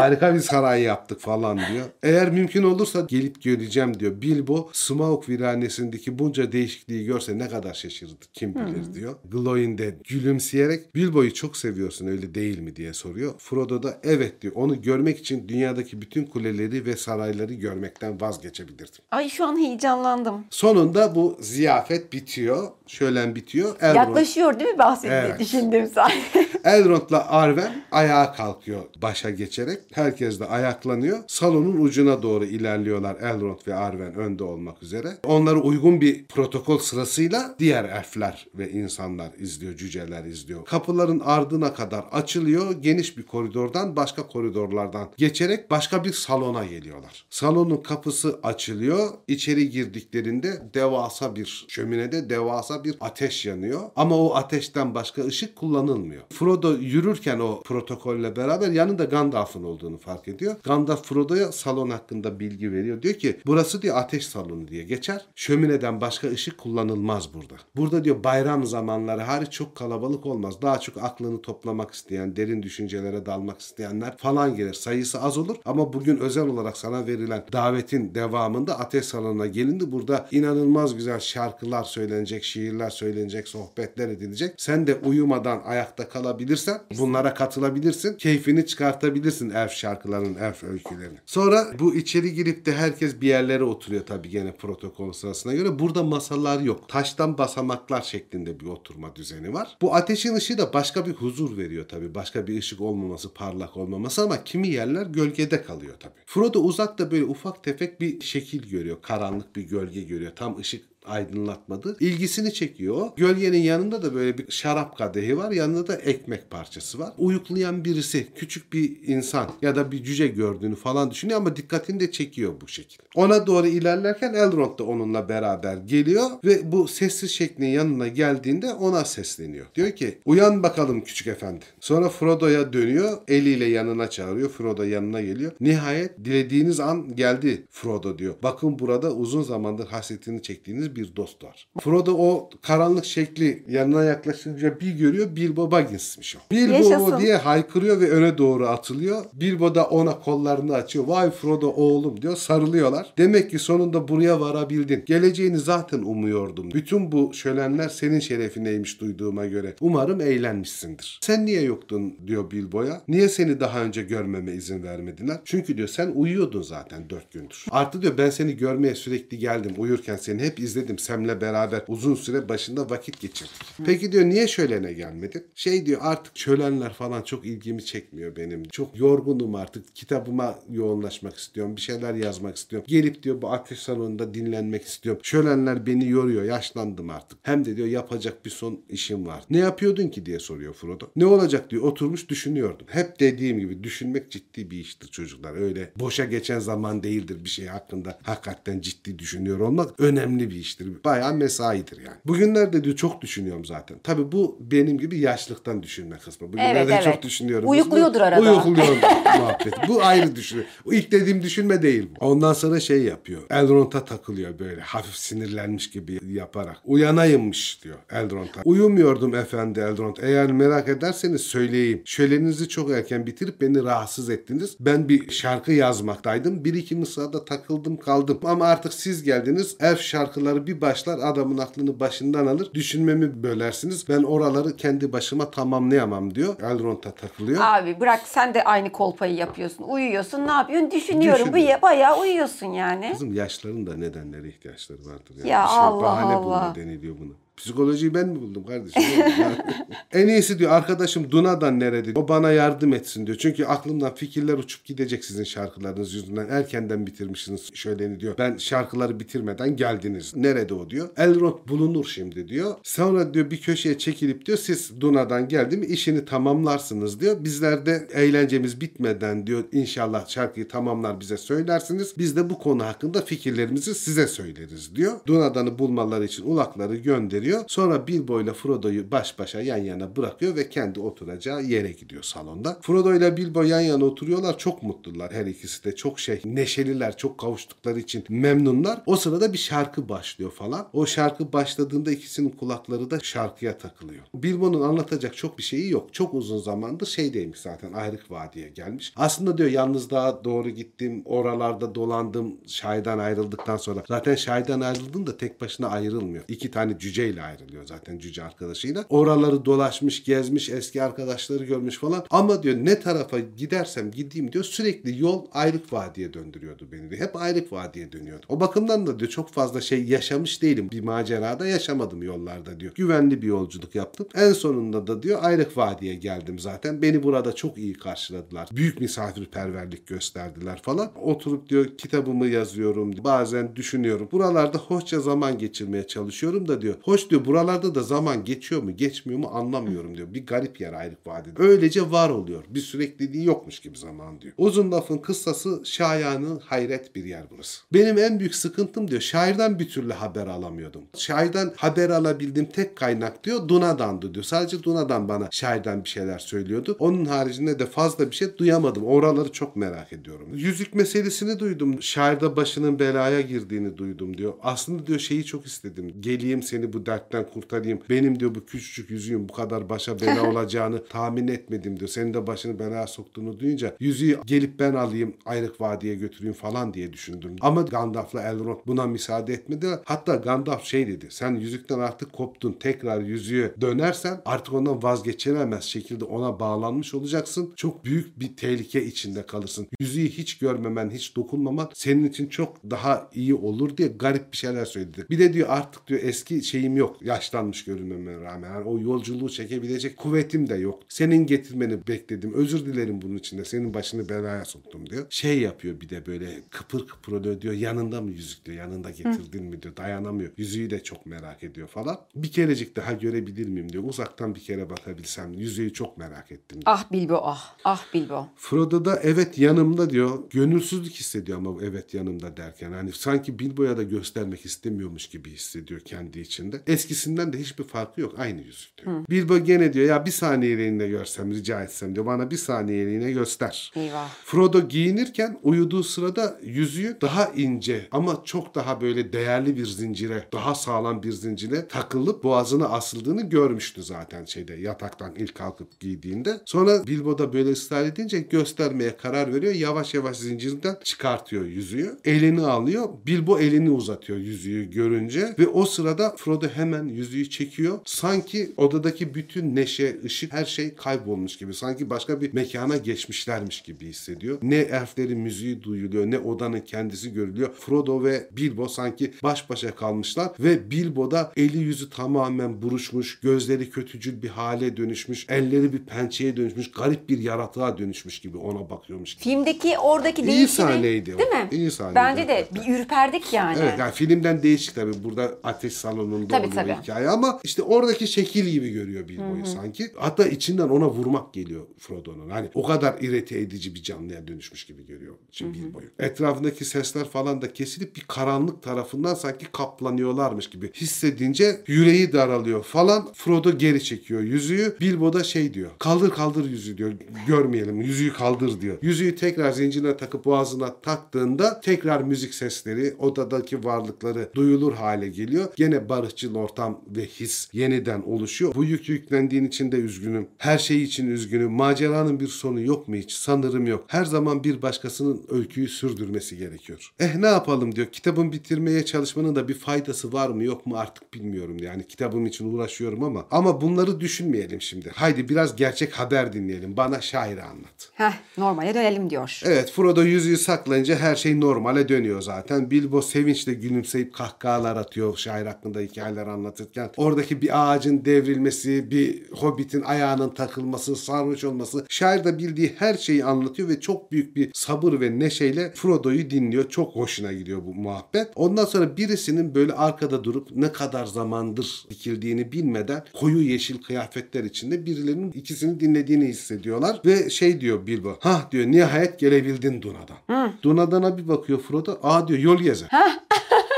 B: Harika bir saray yaptık falan diyor. Eğer mümkün olursa gelip göreceğim diyor. Bilbo Smaug viranesindeki bunca değişikliği görse ne kadar şaşırdı kim bilir diyor. Gloin de gülümseyerek Bilbo'yu çok seviyorsun öyle değil mi diye soruyor. Frodo da evet diyor. Onu görmek için dünyadaki bütün kuleleri ve sarayları görmekten vazgeçebilirdim.
A: Ay şu an heyecanlandım.
B: Sonunda bu ziyafet bitiyor. Şölen bitiyor. Elrond-
A: Yaklaşıyor değil mi bahsettiği
B: Evet.
A: düşündüğüm sahne?
B: Elrond'la Arwen ayağa kalkıyor başa geçerek. Herkes de ayaklanıyor. Salonun ucuna doğru ilerliyorlar Elrond ve Arwen önde olmak üzere. Onları uygun bir protokol sırasıyla diğer elfler ve insanlar izliyor, cüceler izliyor. Kapıların ardına kadar açılıyor. Geniş bir koridordan başka koridorlardan geçerek başka bir salona geliyorlar. Salonun kapısı açılıyor. İçeri girdiklerinde devasa bir şöminede devasa bir ateş yanıyor. Ama o ateşten başka ışık kullanılmıyor. Frodo yürürken o protokolle beraber yanında Gandalf'ın olduğunu fark ediyor. Gandalf Frodo'ya salon hakkında bilgi veriyor. Diyor ki burası diyor ateş salonu diye geçer. Şömineden başka ışık kullanılmaz burada. Burada diyor bayram zamanları hariç çok kalabalık olmaz. Daha çok aklını toplamak isteyen, derin düşüncelere dalmak isteyenler falan gelir. Sayısı az olur ama bugün özel olarak sana verilen davetin devamında ateş salonuna gelindi. Burada inanılmaz güzel şarkılar söylenecek, şiirler söylenecek, sohbetler edilecek. Sen de uyumadan ayakta kalabilirsen bunlara katılabilirsin. Keyfini çıkartabilirsin elf şarkılarının, elf öykülerini. Sonra bu içeri girip de herkes bir yerlere oturuyor tabii gene protokol sırasına göre. Burada masalar yok. Taştan basamaklar şeklinde bir oturma düzeni var. Bu ateşin ışığı da başka bir huzur veriyor tabii. Başka bir ışık olmaması, parlak olmaması ama kimi yerler gölgede kalıyor tabii. Frodo uzakta böyle ufak tefek bir şekil görüyor. Karanlık bir gölge görüyor. Tam ışık aydınlatmadı. İlgisini çekiyor. Gölgenin yanında da böyle bir şarap kadehi var. Yanında da ekmek parçası var. Uyuklayan birisi, küçük bir insan ya da bir cüce gördüğünü falan düşünüyor ama dikkatini de çekiyor bu şekil. Ona doğru ilerlerken Elrond da onunla beraber geliyor ve bu sessiz şeklin yanına geldiğinde ona sesleniyor. Diyor ki uyan bakalım küçük efendi. Sonra Frodo'ya dönüyor. Eliyle yanına çağırıyor. Frodo yanına geliyor. Nihayet dilediğiniz an geldi Frodo diyor. Bakın burada uzun zamandır hasretini çektiğiniz bir dost var. Frodo o karanlık şekli yanına yaklaşınca bir görüyor Bilbo Baggins'miş o. Bilbo
A: Yaşasın.
B: diye haykırıyor ve öne doğru atılıyor. Bilbo da ona kollarını açıyor. Vay Frodo oğlum diyor. Sarılıyorlar. Demek ki sonunda buraya varabildin. Geleceğini zaten umuyordum. Bütün bu şölenler senin şerefineymiş duyduğuma göre. Umarım eğlenmişsindir. Sen niye yoktun diyor Bilbo'ya. Niye seni daha önce görmeme izin vermediler? Çünkü diyor sen uyuyordun zaten dört gündür. Artı diyor ben seni görmeye sürekli geldim. Uyurken seni hep izledim. Sem'le beraber uzun süre başında vakit geçirdik. Peki diyor niye şölene gelmedin? Şey diyor artık şölenler falan çok ilgimi çekmiyor benim. Çok yorgunum artık. Kitabıma yoğunlaşmak istiyorum. Bir şeyler yazmak istiyorum. Gelip diyor bu ateş salonunda dinlenmek istiyorum. Şölenler beni yoruyor. Yaşlandım artık. Hem de diyor yapacak bir son işim var. Ne yapıyordun ki diye soruyor Frodo. Ne olacak diyor. Oturmuş düşünüyordum. Hep dediğim gibi düşünmek ciddi bir iştir çocuklar. Öyle boşa geçen zaman değildir bir şey hakkında hakikaten ciddi düşünüyor olmak önemli bir iştir. Bayağı mesaidir yani. Bugünlerde diyor çok düşünüyorum zaten. Tabii bu benim gibi yaşlıktan düşünme kısmı. Bugünlerde
A: Evet, evet.
B: çok düşünüyorum.
A: Uyukluyordur arada.
B: Uyukluyorum muhabbeti. Bu ayrı düşünme. O ilk dediğim düşünme değil bu. Ondan sonra şey yapıyor. Elrond'a takılıyor böyle hafif sinirlenmiş gibi yaparak. Uyanayımmış diyor Elrond'a. Uyumuyordum efendi Elrond. Eğer merak ederseniz söyleyeyim. Şölenizi çok erken bitirip beni rahatsız ettiniz. Ben bir şarkı yazmaktaydım. Bir iki mısrada takıldım kaldım. Ama artık siz geldiniz. Elf şarkıları bir başlar adamın aklını başından alır. Düşünmemi bölersiniz. Ben oraları kendi başıma tamamlayamam diyor. Elrond'a takılıyor.
A: Abi bırak sen de aynı kolpayı yapıyorsun. Uyuyorsun ne yapıyorsun? Düşünüyorum. Bu bayağı uyuyorsun yani.
B: Kızım yaşların da nedenlere ihtiyaçları vardır. Yani.
A: Ya
B: şey,
A: Allah
B: bahane
A: Allah.
B: bulma deniliyor buna. Psikolojiyi ben mi buldum kardeşim? Yani en iyisi diyor arkadaşım Duna'dan nerede? O bana yardım etsin diyor. Çünkü aklımdan fikirler uçup gidecek sizin şarkılarınız yüzünden. Erkenden bitirmişsiniz şöyleni diyor. Ben şarkıları bitirmeden geldiniz. Nerede o diyor. Elrond bulunur şimdi diyor. Sonra diyor bir köşeye çekilip diyor siz Duna'dan geldi mi işini tamamlarsınız diyor. Bizler de eğlencemiz bitmeden diyor inşallah şarkıyı tamamlar bize söylersiniz. Biz de bu konu hakkında fikirlerimizi size söyleriz diyor. Duna'dan'ı bulmaları için ulakları gönderiyor. Sonra Bilbo ile Frodo'yu baş başa yan yana bırakıyor ve kendi oturacağı yere gidiyor salonda. Frodo ile Bilbo yan yana oturuyorlar. Çok mutlular her ikisi de. Çok şey neşeliler. Çok kavuştukları için memnunlar. O sırada bir şarkı başlıyor falan. O şarkı başladığında ikisinin kulakları da şarkıya takılıyor. Bilbo'nun anlatacak çok bir şeyi yok. Çok uzun zamandır şeydeymiş zaten Ayrık Vadi'ye gelmiş. Aslında diyor yalnızlığa doğru gittim. Oralarda dolandım. Şahiden ayrıldıktan sonra. Zaten Şahiden ayrıldığında tek başına ayrılmıyor. İki tane cüceyle ile ayrılıyor zaten cüce arkadaşıyla. Oraları dolaşmış, gezmiş, eski arkadaşları görmüş falan. Ama diyor ne tarafa gidersem gideyim diyor sürekli yol Ayrık Vadi'ye döndürüyordu beni diyor. Hep Ayrık Vadi'ye dönüyordu. O bakımdan da diyor çok fazla şey yaşamış değilim. Bir macerada yaşamadım yollarda diyor. Güvenli bir yolculuk yaptım. En sonunda da diyor Ayrık Vadi'ye geldim zaten. Beni burada çok iyi karşıladılar. Büyük misafirperverlik gösterdiler falan. Oturup diyor kitabımı yazıyorum. Bazen düşünüyorum. Buralarda hoşça zaman geçirmeye çalışıyorum da diyor. Hoş diyor buralarda da zaman geçiyor mu geçmiyor mu anlamıyorum diyor. Bir garip yer Ayrık Vadi'de. Öylece var oluyor. Bir sürekliliği yokmuş gibi zaman diyor. Uzun lafın kıssası şayanı hayret bir yer burası. Benim en büyük sıkıntım diyor şairden bir türlü haber alamıyordum. Şairden haber alabildiğim tek kaynak diyor Duna'dandı diyor. Sadece Duna'dan bana şairden bir şeyler söylüyordu. Onun haricinde de fazla bir şey duyamadım. Oraları çok merak ediyorum. Yüzük meselesini duydum. Şairde başının belaya girdiğini duydum diyor. Aslında diyor şeyi çok istedim. Geleyim seni bu dertten kurtarayım. Benim diyor bu küçücük yüzüğün bu kadar başa bela olacağını tahmin etmedim diyor. Senin de başını belaya soktuğunu duyunca yüzüğü gelip ben alayım Ayrık Vadi'ye götüreyim falan diye düşündüm. Ama Gandalf'la Elrond buna müsaade etmedi. Hatta Gandalf şey dedi. Sen yüzükten artık koptun. Tekrar yüzüğe dönersen artık ondan vazgeçilemez şekilde ona bağlanmış olacaksın. Çok büyük bir tehlike içinde kalırsın. Yüzüğü hiç görmemen, hiç dokunmaman senin için çok daha iyi olur diye garip bir şeyler söyledi. Bir de diyor artık diyor eski şeyim yok. Yaşlanmış görünmeme rağmen. Yani o yolculuğu çekebilecek kuvvetim de yok. Senin getirmeni bekledim. Özür dilerim bunun için de. Senin başını belaya soktum diyor. Şey yapıyor bir de böyle kıpır kıpır oluyor diyor. Yanında mı yüzük diyor. Yanında getirdin mi diyor. Dayanamıyor. Yüzüğü de çok merak ediyor falan. Bir kerecik daha görebilir miyim diyor. Uzaktan bir kere bakabilsem. Yüzüğü çok merak ettim diyor.
A: Ah Bilbo ah. Ah Bilbo.
B: Frodo da evet yanımda diyor. Gönülsüzlük hissediyor ama evet yanımda derken. Hani sanki Bilbo'ya da göstermek istemiyormuş gibi hissediyor kendi içinde. Eskisinden de hiçbir farkı yok. Aynı yüzük diyor. Bilbo gene diyor ya bir saniyeliğine görsem rica etsem diyor. Bana bir saniyeliğine göster.
A: Eyvah.
B: Frodo giyinirken uyuduğu sırada yüzüğü daha ince ama çok daha böyle değerli bir zincire, daha sağlam bir zincire takılıp boğazına asıldığını görmüştü zaten şeyde yataktan ilk kalkıp giydiğinde. Sonra Bilbo da böyle ısrar edince göstermeye karar veriyor. Yavaş yavaş zincirinden çıkartıyor yüzüğü. Elini alıyor. Bilbo elini uzatıyor yüzüğü görünce ve o sırada Frodo hemen yüzüğü çekiyor. Sanki odadaki bütün neşe, ışık her şey kaybolmuş gibi. Sanki başka bir mekana geçmişlermiş gibi hissediyor. Ne elflerin müziği duyuluyor ne odanın kendisi görülüyor. Frodo ve Bilbo sanki baş başa kalmışlar ve Bilbo da eli yüzü tamamen buruşmuş, gözleri kötücül bir hale dönüşmüş, elleri bir pençeye dönüşmüş, garip bir yaratığa dönüşmüş gibi ona bakıyormuş gibi.
A: Filmdeki oradaki
B: İyi
A: değişimi
B: sahneydi o.
A: değil mi?
B: İyi sahneydi
A: Bence de bir ürperdik yani.
B: Evet yani filmden değişik tabii. Burada ateş salonunda
A: Tabii,
B: oluyor
A: tabii.
B: hikaye ama işte oradaki şekil gibi görüyor Bilbo'yu sanki. Hatta içinden ona vurmak geliyor Frodo'nun. Hani o kadar irite edici bir canlıya dönüşmüş gibi görüyor şimdi Bilbo'yu. Etrafındaki sesler falan da kesilip bir karanlık tarafından sanki kaplanıyorlarmış gibi hissedince yüreği daralıyor falan. Frodo geri çekiyor yüzüğü. Bilbo da şey diyor. Kaldır kaldır yüzüğü diyor. Görmeyelim. Yüzüğü kaldır diyor. Yüzüğü tekrar zincirine takıp boğazına taktığında tekrar müzik sesleri odadaki varlıkları duyulur hale geliyor. Gene barışçıl ortam ve his yeniden oluşuyor. Bu yük yüklendiğin için de üzgünüm. Her şey için üzgünüm. Maceranın bir sonu yok mu hiç? Sanırım yok. Her zaman bir başkasının öyküyü sürdürmesi gerekiyor. Eh ne yapalım diyor. Kitabın bitirmeye çalışmanın da bir faydası var mı yok mu artık bilmiyorum. Yani kitabım için uğraşıyorum ama ama bunları düşünmeyelim şimdi. Haydi biraz gerçek haber dinleyelim. Bana şairi anlat.
A: Heh, normale dönelim diyor.
B: Evet Frodo yüzüğü saklayınca her şey normale dönüyor zaten. Bilbo sevinçle gülümseyip kahkahalar atıyor şair hakkında hikayeler anlatırken. Oradaki bir ağacın devrilmesi, bir hobbitin ayağının takılması, sarhoş olması. Şair de bildiği her şeyi anlatıyor ve çok büyük bir sabır ve neşeyle Frodo'yu dinliyor. Çok hoşuna gidiyor bu muhabbet. Ondan sonra birisinin böyle arkada durup ne kadar zamandır dikildiğini bilmeden koyu yeşil kıyafetler içinde birilerinin ikisini dinlediğini hissediyorlar. Ve şey diyor Bilbo. Hah diyor nihayet gelebildin Duna'dan. Duna'dan'a bir bakıyor Frodo. Aa diyor yol gezer.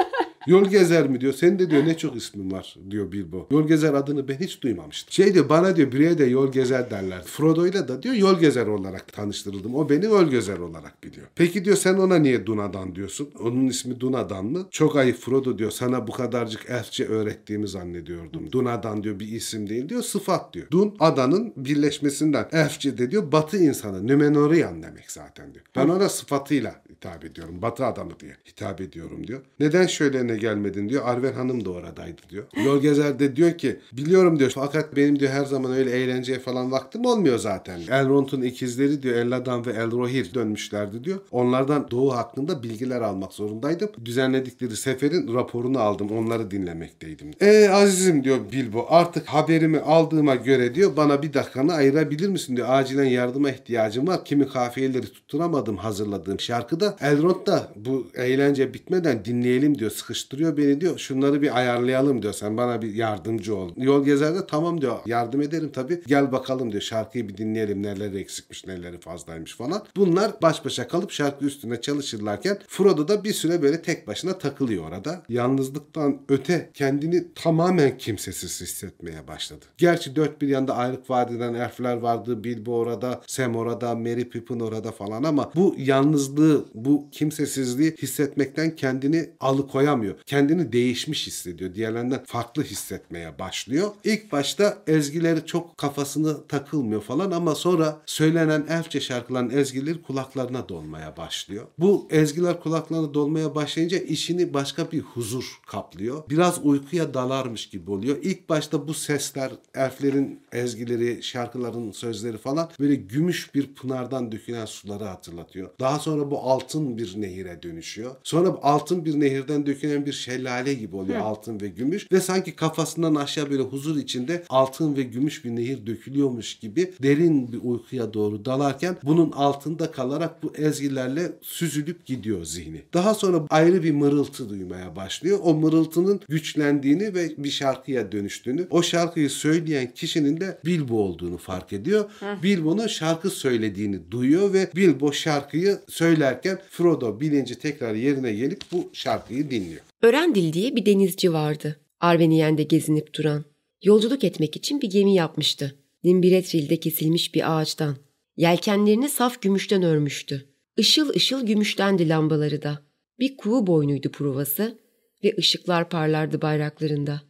B: Yol gezer mi diyor. Senin de diyor ne çok ismin var diyor Bilbo. Yol gezer adını ben hiç duymamıştım. Şey diyor bana diyor bireye de yol gezer derler. Frodo'yla da diyor yol gezer olarak tanıştırıldım. O beni yol gezer olarak bilir diyor. Peki diyor sen ona niye Duna'dan diyorsun? Onun ismi Duna'dan mı? Çok ayıp Frodo diyor. Sana bu kadarcık elfçe öğrettiğimi zannediyordum. Duna'dan diyor bir isim değil diyor. Sıfat diyor. Dun adanın birleşmesinden. Elfçe de diyor batı insanı. Nümenorian demek zaten diyor. Ben ona sıfatıyla hitap ediyorum. Batı adamı diye hitap ediyorum diyor. Neden şöyleine gelmedin diyor. Arven Hanım da oradaydı diyor. Yol gezer de diyor ki biliyorum diyor fakat benim diyor her zaman öyle eğlenceye falan vaktim olmuyor zaten. Elrond'un ikizleri diyor Elladan ve Elrohir dönmüşlerdi diyor. Onlardan doğu hakkında bilgiler almak zorundaydım. Düzenledikleri seferin raporunu aldım. Onları dinlemekteydim. E azizim diyor Bilbo artık haberimi aldığıma göre diyor bana bir dakikanı ayırabilir misin diyor. Acilen yardıma ihtiyacım var. Kimi kafiyeleri tutturamadım hazırladığım şarkıda. Elrond da bu eğlence bitmeden dinleyelim diyor. Sıkıştırıyor beni diyor. Şunları bir ayarlayalım diyor. Sen bana bir yardımcı ol. Yol gezer de tamam diyor. Yardım ederim tabii. Gel bakalım diyor. Şarkıyı bir dinleyelim. Neleri eksikmiş, neleri fazlaymış falan. Bunlar baş başa kalıp şarkı üstüne çalışırlarken Frodo da bir süre böyle tek başına takılıyor orada. Yalnızlıktan öte kendini tamamen kimsesiz hissetmeye başladı. Gerçi dört bir yanda ayrık vadiden elfler vardı. Bilbo orada, Sam orada, Merry Pippin orada falan ama bu yalnızlığı, bu kimsesizliği hissetmekten kendini alıkoyamıyor. Kendini değişmiş hissediyor. Diğerlerinden farklı hissetmeye başlıyor. İlk başta ezgileri çok kafasını takılmıyor falan ama sonra söylenen elfçe şarkıların ezgileri kulaklarına dolmaya başlıyor. Bu ezgiler kulaklarına dolmaya başlayınca işini başka bir huzur kaplıyor. Biraz uykuya dalarmış gibi oluyor. İlk başta bu sesler, elflerin ezgileri, şarkıların sözleri falan böyle gümüş bir pınardan dökülen suları hatırlatıyor. Daha sonra bu altın bir nehire dönüşüyor. Sonra altın bir nehirden dökülen bir şelale gibi oluyor altın ve gümüş ve sanki kafasından aşağı böyle huzur içinde altın ve gümüş bir nehir dökülüyormuş gibi derin bir uykuya doğru dalarken bunun altında kalarak bu ezgilerle süzülüp gidiyor zihni. Daha sonra ayrı bir mırıltı duymaya başlıyor. O mırıltının güçlendiğini ve bir şarkıya dönüştüğünü, o şarkıyı söyleyen kişinin de Bilbo olduğunu fark ediyor. Bilbo'nun şarkı söylediğini duyuyor ve Bilbo şarkıyı söylerken Frodo bilinci tekrar yerine gelip bu şarkıyı dinliyor.
D: Örendil diye bir denizci vardı. Arveniyen'de gezinip duran. Yolculuk etmek için bir gemi yapmıştı. Nimbirethril'de kesilmiş bir ağaçtan. Yelkenlerini saf gümüşten örmüştü. Işıl ışıl gümüştendi lambaları da. Bir kuğu boynuydu pruvası ve ışıklar parlardı bayraklarında.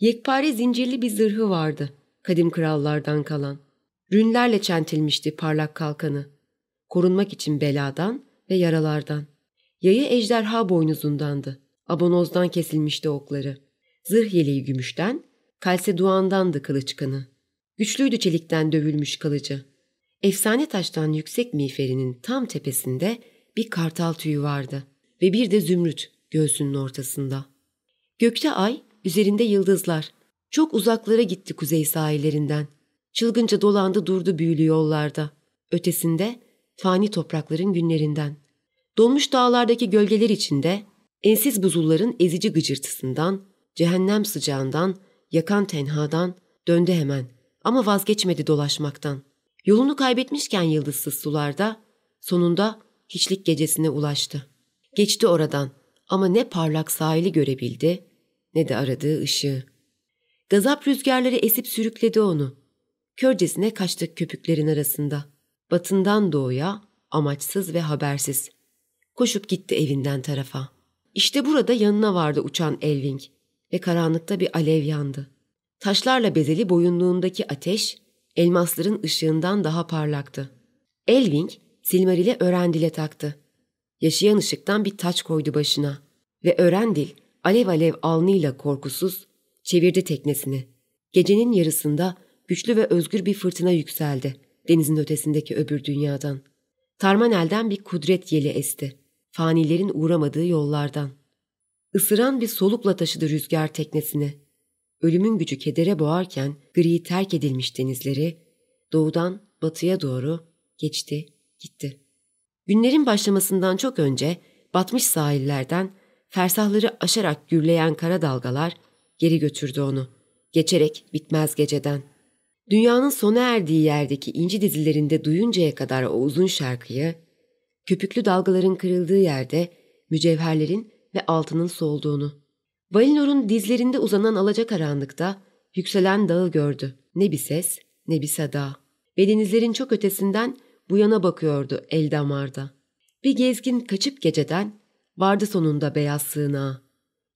D: Yekpare zincirli bir zırhı vardı, kadim krallardan kalan. Rünlerle çentilmişti parlak kalkanı. Korunmak için beladan ve yaralardan. Yayı ejderha boynuzundandı. Abonozdan kesilmişti okları. Zırh yeleği gümüşten, kalseduandandı kılıç kanı. Güçlüydü çelikten dövülmüş kılıcı. Efsane taştan yüksek miğferinin tam tepesinde bir kartal tüyü vardı ve bir de zümrüt göğsünün ortasında. Gökte ay, üzerinde yıldızlar. Çok uzaklara gitti kuzey sahillerinden. Çılgınca dolandı durdu büyülü yollarda. Ötesinde fani toprakların günlerinden. Donmuş dağlardaki gölgeler içinde, ensiz buzulların ezici gıcırtısından, cehennem sıcağından, yakan tenhadan döndü hemen ama vazgeçmedi dolaşmaktan. Yolunu kaybetmişken yıldızsız sularda, sonunda hiçlik gecesine ulaştı. Geçti oradan ama ne parlak sahili görebildi ne de aradığı ışığı. Gazap rüzgarları esip sürükledi onu. Körcesine kaçtı köpüklerin arasında. Batından doğuya, amaçsız ve habersiz. Koşup gitti evinden tarafa. İşte burada yanına vardı uçan Elving ve karanlıkta bir alev yandı. Taşlarla bezeli boyunluğundaki ateş, elmasların ışığından daha parlaktı. Elving, Silmaril'e Örendil'e taktı. Yaşayan ışıktan bir taç koydu başına ve Örendil alev alev alnıyla korkusuz çevirdi teknesini. Gecenin yarısında güçlü ve özgür bir fırtına yükseldi denizin ötesindeki öbür dünyadan. Tarmanel'den bir kudret yeli esti. Fanilerin uğramadığı yollardan. Isıran bir solukla taşıdı rüzgar teknesini. Ölümün gücü kedere boğarken gri terk edilmiş denizleri doğudan batıya doğru geçti, gitti. Günlerin başlamasından çok önce batmış sahillerden fersahları aşarak gürleyen kara dalgalar geri götürdü onu. Geçerek bitmez geceden. Dünyanın sona erdiği yerdeki inci dizilerinde duyuncaya kadar o uzun şarkıyı, köpüklü dalgaların kırıldığı yerde mücevherlerin ve altının solduğunu. Valinor'un dizlerinde uzanan alacakaranlıkta yükselen dağı gördü. Ne bir ses, ne bir sada. Ve denizlerin çok ötesinden bu yana bakıyordu el damarda. Bir gezgin kaçıp geceden vardı sonunda beyaz sığınağa.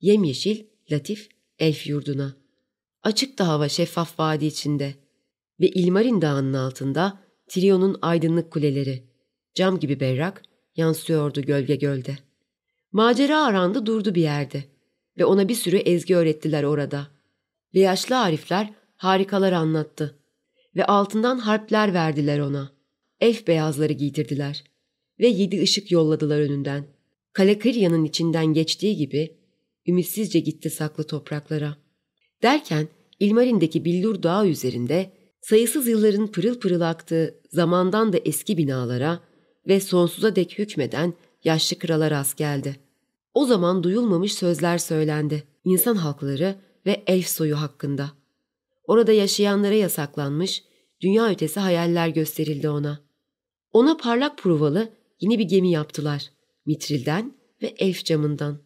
D: Yemyeşil, latif, elf yurduna. Açıktı hava şeffaf vadi içinde. Ve İlmarin Dağı'nın altında Trion'un aydınlık kuleleri. Cam gibi berrak yansıyordu gölge gölde. Macera arandı durdu bir yerde. Ve ona bir sürü ezgi öğrettiler orada. Ve yaşlı arifler harikalar anlattı. Ve altından harpler verdiler ona. Elf beyazları giydirdiler. Ve yedi ışık yolladılar önünden. Kale Kırya'nın içinden geçtiği gibi ümitsizce gitti saklı topraklara. Derken İlmarin'deki Billur Dağı üzerinde sayısız yılların pırıl pırıl aktığı zamandan da eski binalara ve sonsuza dek hükmeden yaşlı krala rast geldi. O zaman duyulmamış sözler söylendi. İnsan halkları ve elf soyu hakkında. Orada yaşayanlara yasaklanmış, dünya ötesi hayaller gösterildi ona. Ona parlak pruvalı yeni bir gemi yaptılar. Mitrilden ve elf camından.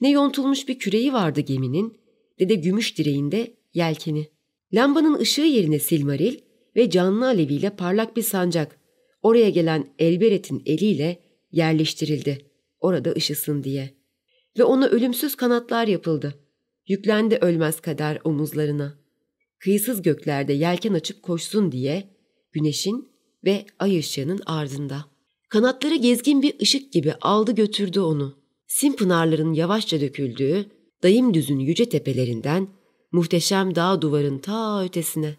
D: Ne yontulmuş bir küreği vardı geminin, ne de gümüş direğinde yelkeni. Lambanın ışığı yerine silmaril ve canlı aleviyle parlak bir sancak oraya gelen Elberet'in eliyle yerleştirildi. Orada ışısın diye. Ve ona ölümsüz kanatlar yapıldı. Yüklendi ölmez kader omuzlarına. Kıyısız göklerde yelken açıp koşsun diye güneşin ve ay ışığının ardında. Kanatları gezgin bir ışık gibi aldı götürdü onu. Sim pınarların yavaşça döküldüğü, dayım düzün yüce tepelerinden, muhteşem dağ duvarın ta ötesine.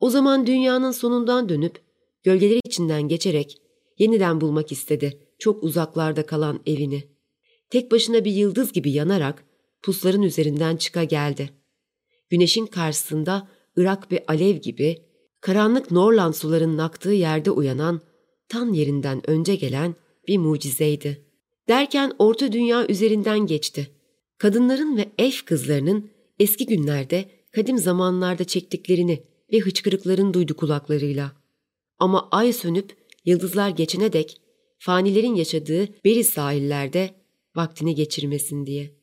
D: O zaman dünyanın sonundan dönüp, gölgeler içinden geçerek yeniden bulmak istedi çok uzaklarda kalan evini. Tek başına bir yıldız gibi yanarak pusların üzerinden çıka geldi. Güneşin karşısında ırak bir alev gibi, karanlık Norland sularının aktığı yerde uyanan, tan yerinden önce gelen bir mucizeydi. Derken orta dünya üzerinden geçti. Kadınların ve elf kızlarının eski günlerde, kadim zamanlarda çektiklerini ve hıçkırıkların duydu kulaklarıyla. Ama ay sönüp yıldızlar geçene dek fanilerin yaşadığı beri sahillerde vaktini geçirmesin diye.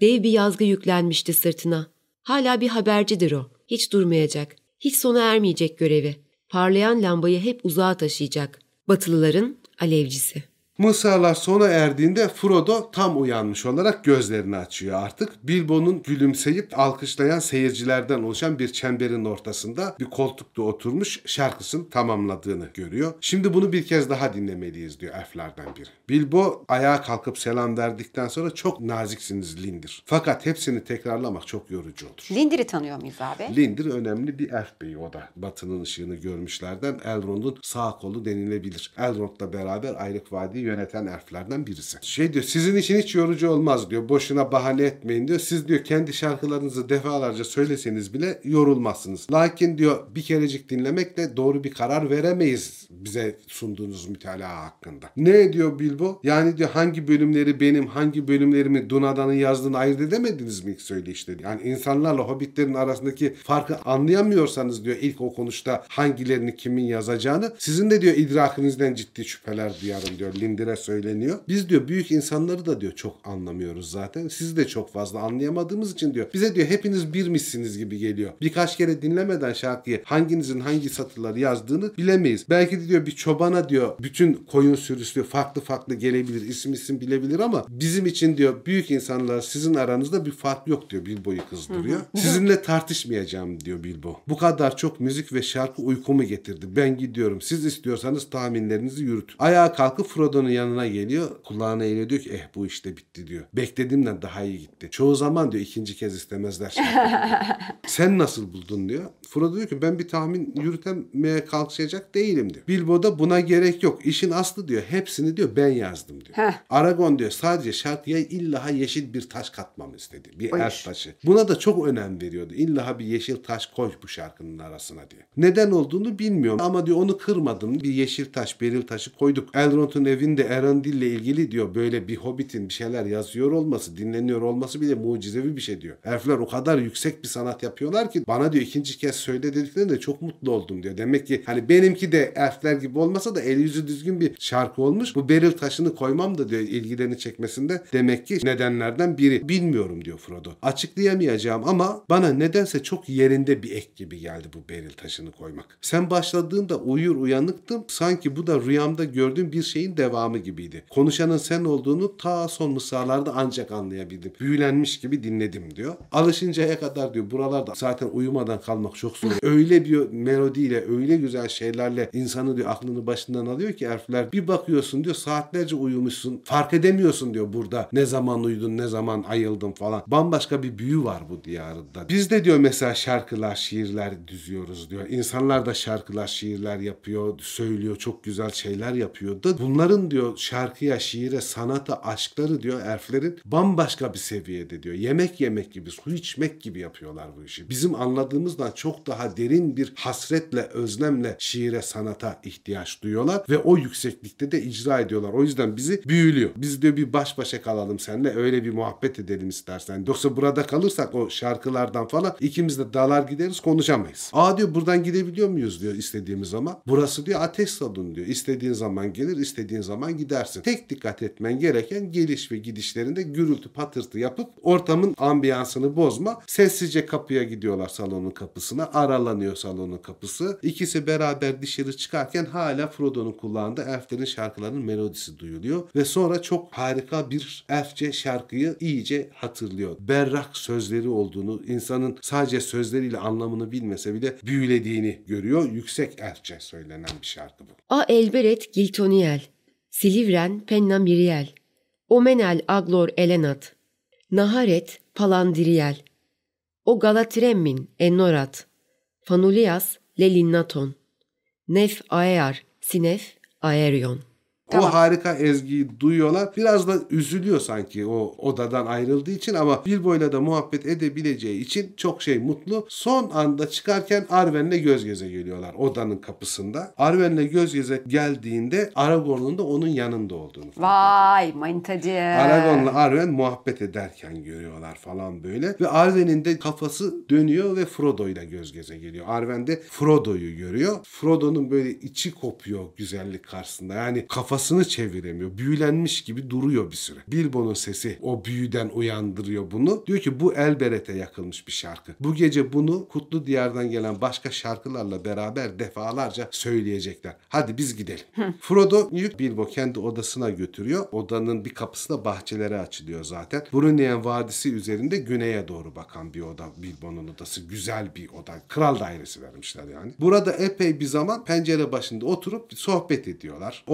D: Dev bir yazgı yüklenmişti sırtına. Hala bir habercidir o. Hiç durmayacak. Hiç sona ermeyecek görevi. Parlayan lambayı hep uzağa taşıyacak. Batılıların alevcisi.
B: Mısralar sona erdiğinde Frodo tam uyanmış olarak gözlerini açıyor artık. Bilbo'nun gülümseyip alkışlayan seyircilerden oluşan bir çemberin ortasında bir koltukta oturmuş şarkısını tamamladığını görüyor. Şimdi bunu bir kez daha dinlemeliyiz diyor elflerden biri. Bilbo ayağa kalkıp selam verdikten sonra çok naziksiniz Lindir. Fakat hepsini tekrarlamak çok yorucu olur.
A: Lindir'i tanıyor muyuz abi?
B: Lindir önemli bir elf beyi o da. Batının ışığını görmüşlerden Elrond'un sağ kolu denilebilir. Elrond'la beraber Ayrık Vadi'yi yöneten elflerden birisi. Şey diyor sizin için hiç yorucu olmaz diyor. Boşuna bahane etmeyin diyor. Siz diyor kendi şarkılarınızı defalarca söyleseniz bile yorulmazsınız. Lakin diyor bir kerecik dinlemekle doğru bir karar veremeyiz bize sunduğunuz mütalaa hakkında. Ne diyor Bilbo? Yani diyor hangi bölümleri benim, hangi bölümlerimi Dunada'nın yazdığını ayırt edemediniz mi ilk söyleyişte? Yani insanlarla hobbitlerin arasındaki farkı anlayamıyorsanız diyor ilk o konuşta hangilerini kimin yazacağını sizin de diyor idrakınızdan ciddi şüpheler duyarım diyor. Lindir'e söyleniyor. Biz diyor büyük insanları da diyor çok anlamıyoruz zaten. Sizi de çok fazla anlayamadığımız için diyor. Bize diyor hepiniz birmişsiniz gibi geliyor. Birkaç kere dinlemeden şarkıyı hanginizin hangi satırları yazdığını bilemeyiz. Belki de diyor bir çobana diyor bütün koyun sürüsü farklı farklı gelebilir. isim isim bilebilir ama bizim için diyor büyük insanlar sizin aranızda bir fark yok diyor Bilbo'yu kızdırıyor. Sizinle tartışmayacağım diyor Bilbo. Bu kadar çok müzik ve şarkı uykumu getirdi. Ben gidiyorum. Siz istiyorsanız tahminlerinizi yürütün. Ayağa kalkıp Frodo'nun yanına geliyor. Kulağına eğiliyor diyor ki eh bu işte bitti diyor. Beklediğimden daha iyi gitti. Çoğu zaman diyor ikinci kez istemezler. Sen nasıl buldun diyor. Frodo diyor ki ben bir tahmin yürütemeye kalkışacak değilim diyor. Bilbo da buna gerek yok. İşin aslı diyor hepsini diyor ben yazdım diyor.
A: Heh.
B: Aragon diyor sadece şarkıya illa yeşil bir taş katmamı istedi. Bir
A: Buyur.
B: elf taşı. Buna da çok önem veriyordu. İlla bir yeşil taş koy bu şarkının arasına diyor. Neden olduğunu bilmiyorum ama diyor onu kırmadım. Bir yeşil taş, beril taşı koyduk. Elrond'un evinde Erendil ile ilgili diyor böyle bir hobbitin bir şeyler yazıyor olması, dinleniyor olması bile mucizevi bir şey diyor. Elfler o kadar yüksek bir sanat yapıyorlar ki bana diyor ikinci kez söyle dediklerinde çok mutlu oldum diyor. Demek ki hani benimki de elfler gibi olmasa da el yüzü düzgün bir şarkı olmuş. Bu beril taşını koymam da diyor ilgilerini çekmesinde demek ki nedenlerden biri. Bilmiyorum diyor Frodo. Açıklayamayacağım ama bana nedense çok yerinde bir ek gibi geldi bu beril taşını koymak. Sen başladığında uyur uyanıktım. Sanki bu da rüyamda gördüğüm bir şeyin devamı makamı gibiydi. Konuşanın sen olduğunu ta son mısralarda ancak anlayabildim. Büyülenmiş gibi dinledim diyor. Alışıncaya kadar diyor buralarda zaten uyumadan kalmak çok zor. öyle bir melodiyle, öyle güzel şeylerle insanı diyor aklını başından alıyor ki elfler. Bir bakıyorsun diyor saatlerce uyumuşsun. Fark edemiyorsun diyor burada ne zaman uyudun, ne zaman ayıldın falan. Bambaşka bir büyü var bu diyarında. Biz de diyor mesela şarkılar, şiirler düzüyoruz diyor. İnsanlar da şarkılar, şiirler yapıyor, söylüyor, çok güzel şeyler yapıyor da bunların diyor şarkıya, şiire, sanata, aşkları diyor elflerin bambaşka bir seviyede diyor. Yemek yemek gibi, su içmek gibi yapıyorlar bu işi. Bizim anladığımızdan çok daha derin bir hasretle, özlemle şiire, sanata ihtiyaç duyuyorlar ve o yükseklikte de icra ediyorlar. O yüzden bizi büyülüyor. Biz diyor bir baş başa kalalım seninle öyle bir muhabbet edelim istersen. Yoksa burada kalırsak o şarkılardan falan ikimiz de dalar gideriz konuşamayız. Aa diyor buradan gidebiliyor muyuz diyor istediğimiz zaman. Burası diyor ateş salonu diyor. İstediğin zaman gelir istediğin zaman gidersin. Tek dikkat etmen gereken geliş ve gidişlerinde gürültü patırtı yapıp ortamın ambiyansını bozma. Sessizce kapıya gidiyorlar salonun kapısına. Aralanıyor salonun kapısı. İkisi beraber dışarı çıkarken hala Frodo'nun kulağında elflerin şarkılarının melodisi duyuluyor. Ve sonra çok harika bir elfçe şarkıyı iyice hatırlıyor. Berrak sözleri olduğunu, insanın sadece sözleriyle anlamını bilmese bile büyülediğini görüyor. Yüksek elfçe söylenen bir şarkı bu.
D: A elberet Giltoniel, Silivren Penna Miriel, Omenel Aglor Elenat, Naharet Palandiriel, O Galatremmin Ennorat, Fanulias Lelinnaton, Nef Aear Sinef Aerion.
A: Tamam.
B: O harika ezgiyi duyuyorlar. Biraz da üzülüyor sanki o odadan ayrıldığı için ama Bilbo'yla da muhabbet edebileceği için çok şey mutlu. Son anda çıkarken Arwen'le göz göze geliyorlar odanın kapısında. Arwen'le göz göze geldiğinde Aragorn'un da onun yanında olduğunu fark
A: Vay manitacı.
B: Aragorn'la Arwen muhabbet ederken görüyorlar falan böyle. Ve Arwen'in de kafası dönüyor ve Frodo'yla göz göze geliyor. Arwen de Frodo'yu görüyor. Frodo'nun böyle içi kopuyor güzellik karşısında. Yani kafasını çeviremiyor. Büyülenmiş gibi duruyor bir süre. Bilbo'nun sesi o büyüden uyandırıyor bunu. Diyor ki bu Elbereth'e yakılmış bir şarkı. Bu gece bunu Kutlu Diyar'dan gelen başka şarkılarla beraber defalarca söyleyecekler. Hadi biz gidelim. Frodo'yu Bilbo kendi odasına götürüyor. Odanın bir kapısı da bahçelere açılıyor zaten. Brunien Vadisi üzerinde güneye doğru bakan bir oda. Bilbo'nun odası. Güzel bir oda. Kral dairesi vermişler yani. Burada epey bir zaman pencere başında oturup sohbet ediyorlar.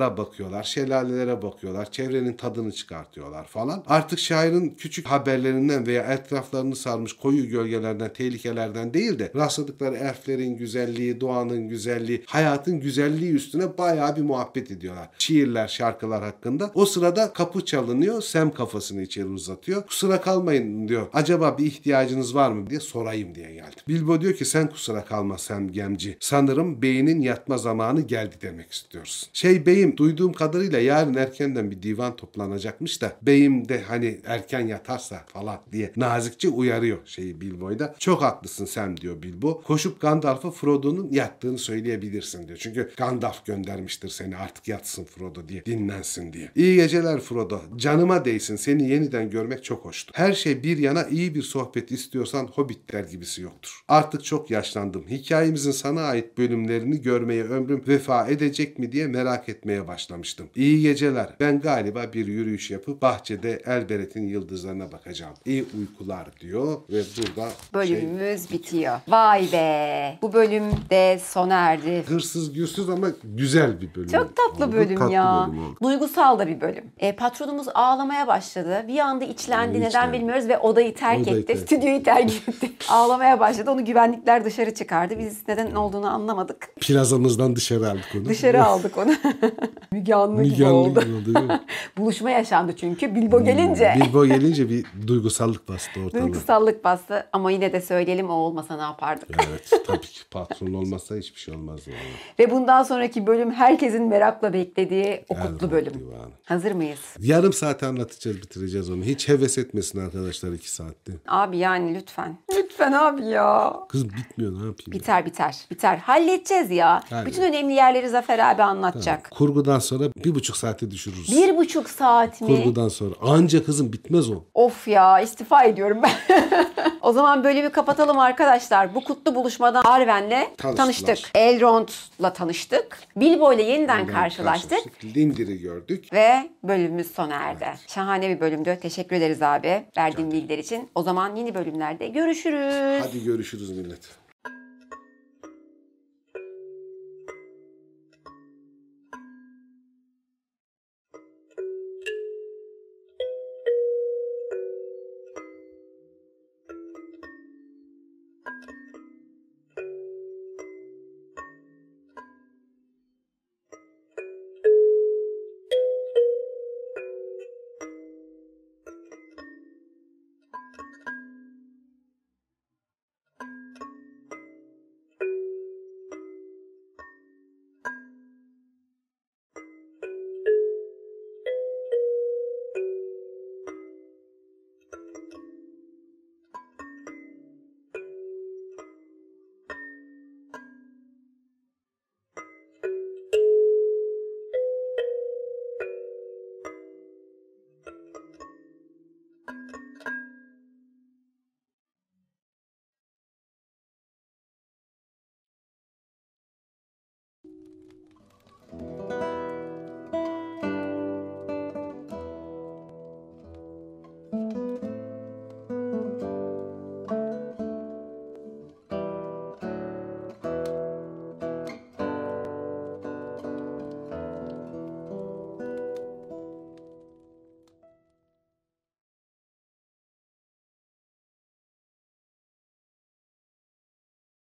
B: Ormanlara bakıyorlar. Şelalelere bakıyorlar. Çevrenin tadını çıkartıyorlar falan. Artık şairin küçük haberlerinden veya etraflarını sarmış koyu gölgelerden, tehlikelerden değil de rastladıkları elflerin güzelliği, doğanın güzelliği, hayatın güzelliği üstüne bayağı bir muhabbet ediyorlar. Şiirler, şarkılar hakkında. O sırada kapı çalınıyor. Sem kafasını içeri uzatıyor. Kusura kalmayın diyor. Acaba bir ihtiyacınız var mı diye sorayım diye geldi. Bilbo diyor ki sen kusura kalma Sem Gemci. Sanırım beyinin yatma zamanı geldi demek istiyorsun. Şey beyim duyduğum kadarıyla yarın erkenden bir divan toplanacakmış da beyim de hani erken yatarsa falan diye nazikçe uyarıyor şeyi Bilbo'yu da. Çok haklısın Sem diyor Bilbo. Koşup Gandalf'a Frodo'nun yattığını söyleyebilirsin diyor. Çünkü Gandalf göndermiştir seni artık yatsın Frodo diye dinlensin diye. İyi geceler Frodo. Canıma değsin seni yeniden görmek çok hoştu. Her şey bir yana iyi bir sohbet istiyorsan hobbitler gibisi yoktur. Artık çok yaşlandım. Hikayemizin sana ait bölümlerini görmeye ömrüm vefa edecek mi diye merak etmeye başlamıştım. İyi geceler. Ben galiba bir yürüyüş yapıp bahçede Elberet'in yıldızlarına bakacağım. İyi uykular diyor ve burada şey,
A: Bölümümüz bitiyor. Vay be. Bu bölüm de sona erdi.
B: hırsız gürsüz ama güzel bir bölüm.
A: Çok tatlı
B: oldu.
A: bölüm
B: Tatlı
A: ya.
B: bölüm oldu.
A: Duygusal da bir bölüm. E, patronumuz ağlamaya başladı. Bir anda içlendi.
B: Evet,
A: Neden
B: içlendi.
A: bilmiyoruz ve odayı terk
B: Odayı
A: etti.
B: terk
A: Stüdyoyu terk etti. ağlamaya başladı. Onu güvenlikler dışarı çıkardı. Biz neden olduğunu anlamadık.
B: Plazamızdan dışarı aldık onu.
A: Dışarı aldık onu. Müge Anlı gibi oldu.
B: gibi oldu?
A: Buluşma yaşandı çünkü Bilbo gelince.
B: Bilbo gelince bir duygusallık bastı ortalığı.
A: Duygusallık bastı ama yine de söyleyelim o olmasa ne yapardık?
B: Evet tabii ki patron olmazsa hiçbir şey olmaz. Yani.
A: Ve bundan sonraki bölüm herkesin merakla beklediği o kutlu bölüm.
B: divanı.
A: Hazır mıyız?
B: Yarım saat anlatacağız bitireceğiz onu. Hiç heves etmesin arkadaşlar iki saatte.
A: Abi yani lütfen. Lütfen abi ya.
B: Kız bitmiyor ne yapayım? ya?
A: Biter biter. Biter. Halledeceğiz ya.
B: Halledeceğiz.
A: Bütün önemli yerleri Zafer abi anlatacak.
B: Kurgu kurgudan sonra bir buçuk saate düşürürüz.
A: Bir buçuk saat mi?
B: Kurgudan sonra. Anca kızım bitmez o.
A: Of ya istifa ediyorum ben. o zaman bölümü kapatalım arkadaşlar. Bu kutlu buluşmadan Arven'le
B: Tanıştılar.
A: tanıştık. Elrond'la tanıştık. Bilbo ile yeniden karşılaştık.
B: Lindir'i gördük.
A: Ve bölümümüz sona erdi. Şahane bir bölümdü. Teşekkür ederiz abi verdiğin bilgiler için. O zaman yeni bölümlerde görüşürüz.
B: Hadi görüşürüz millet.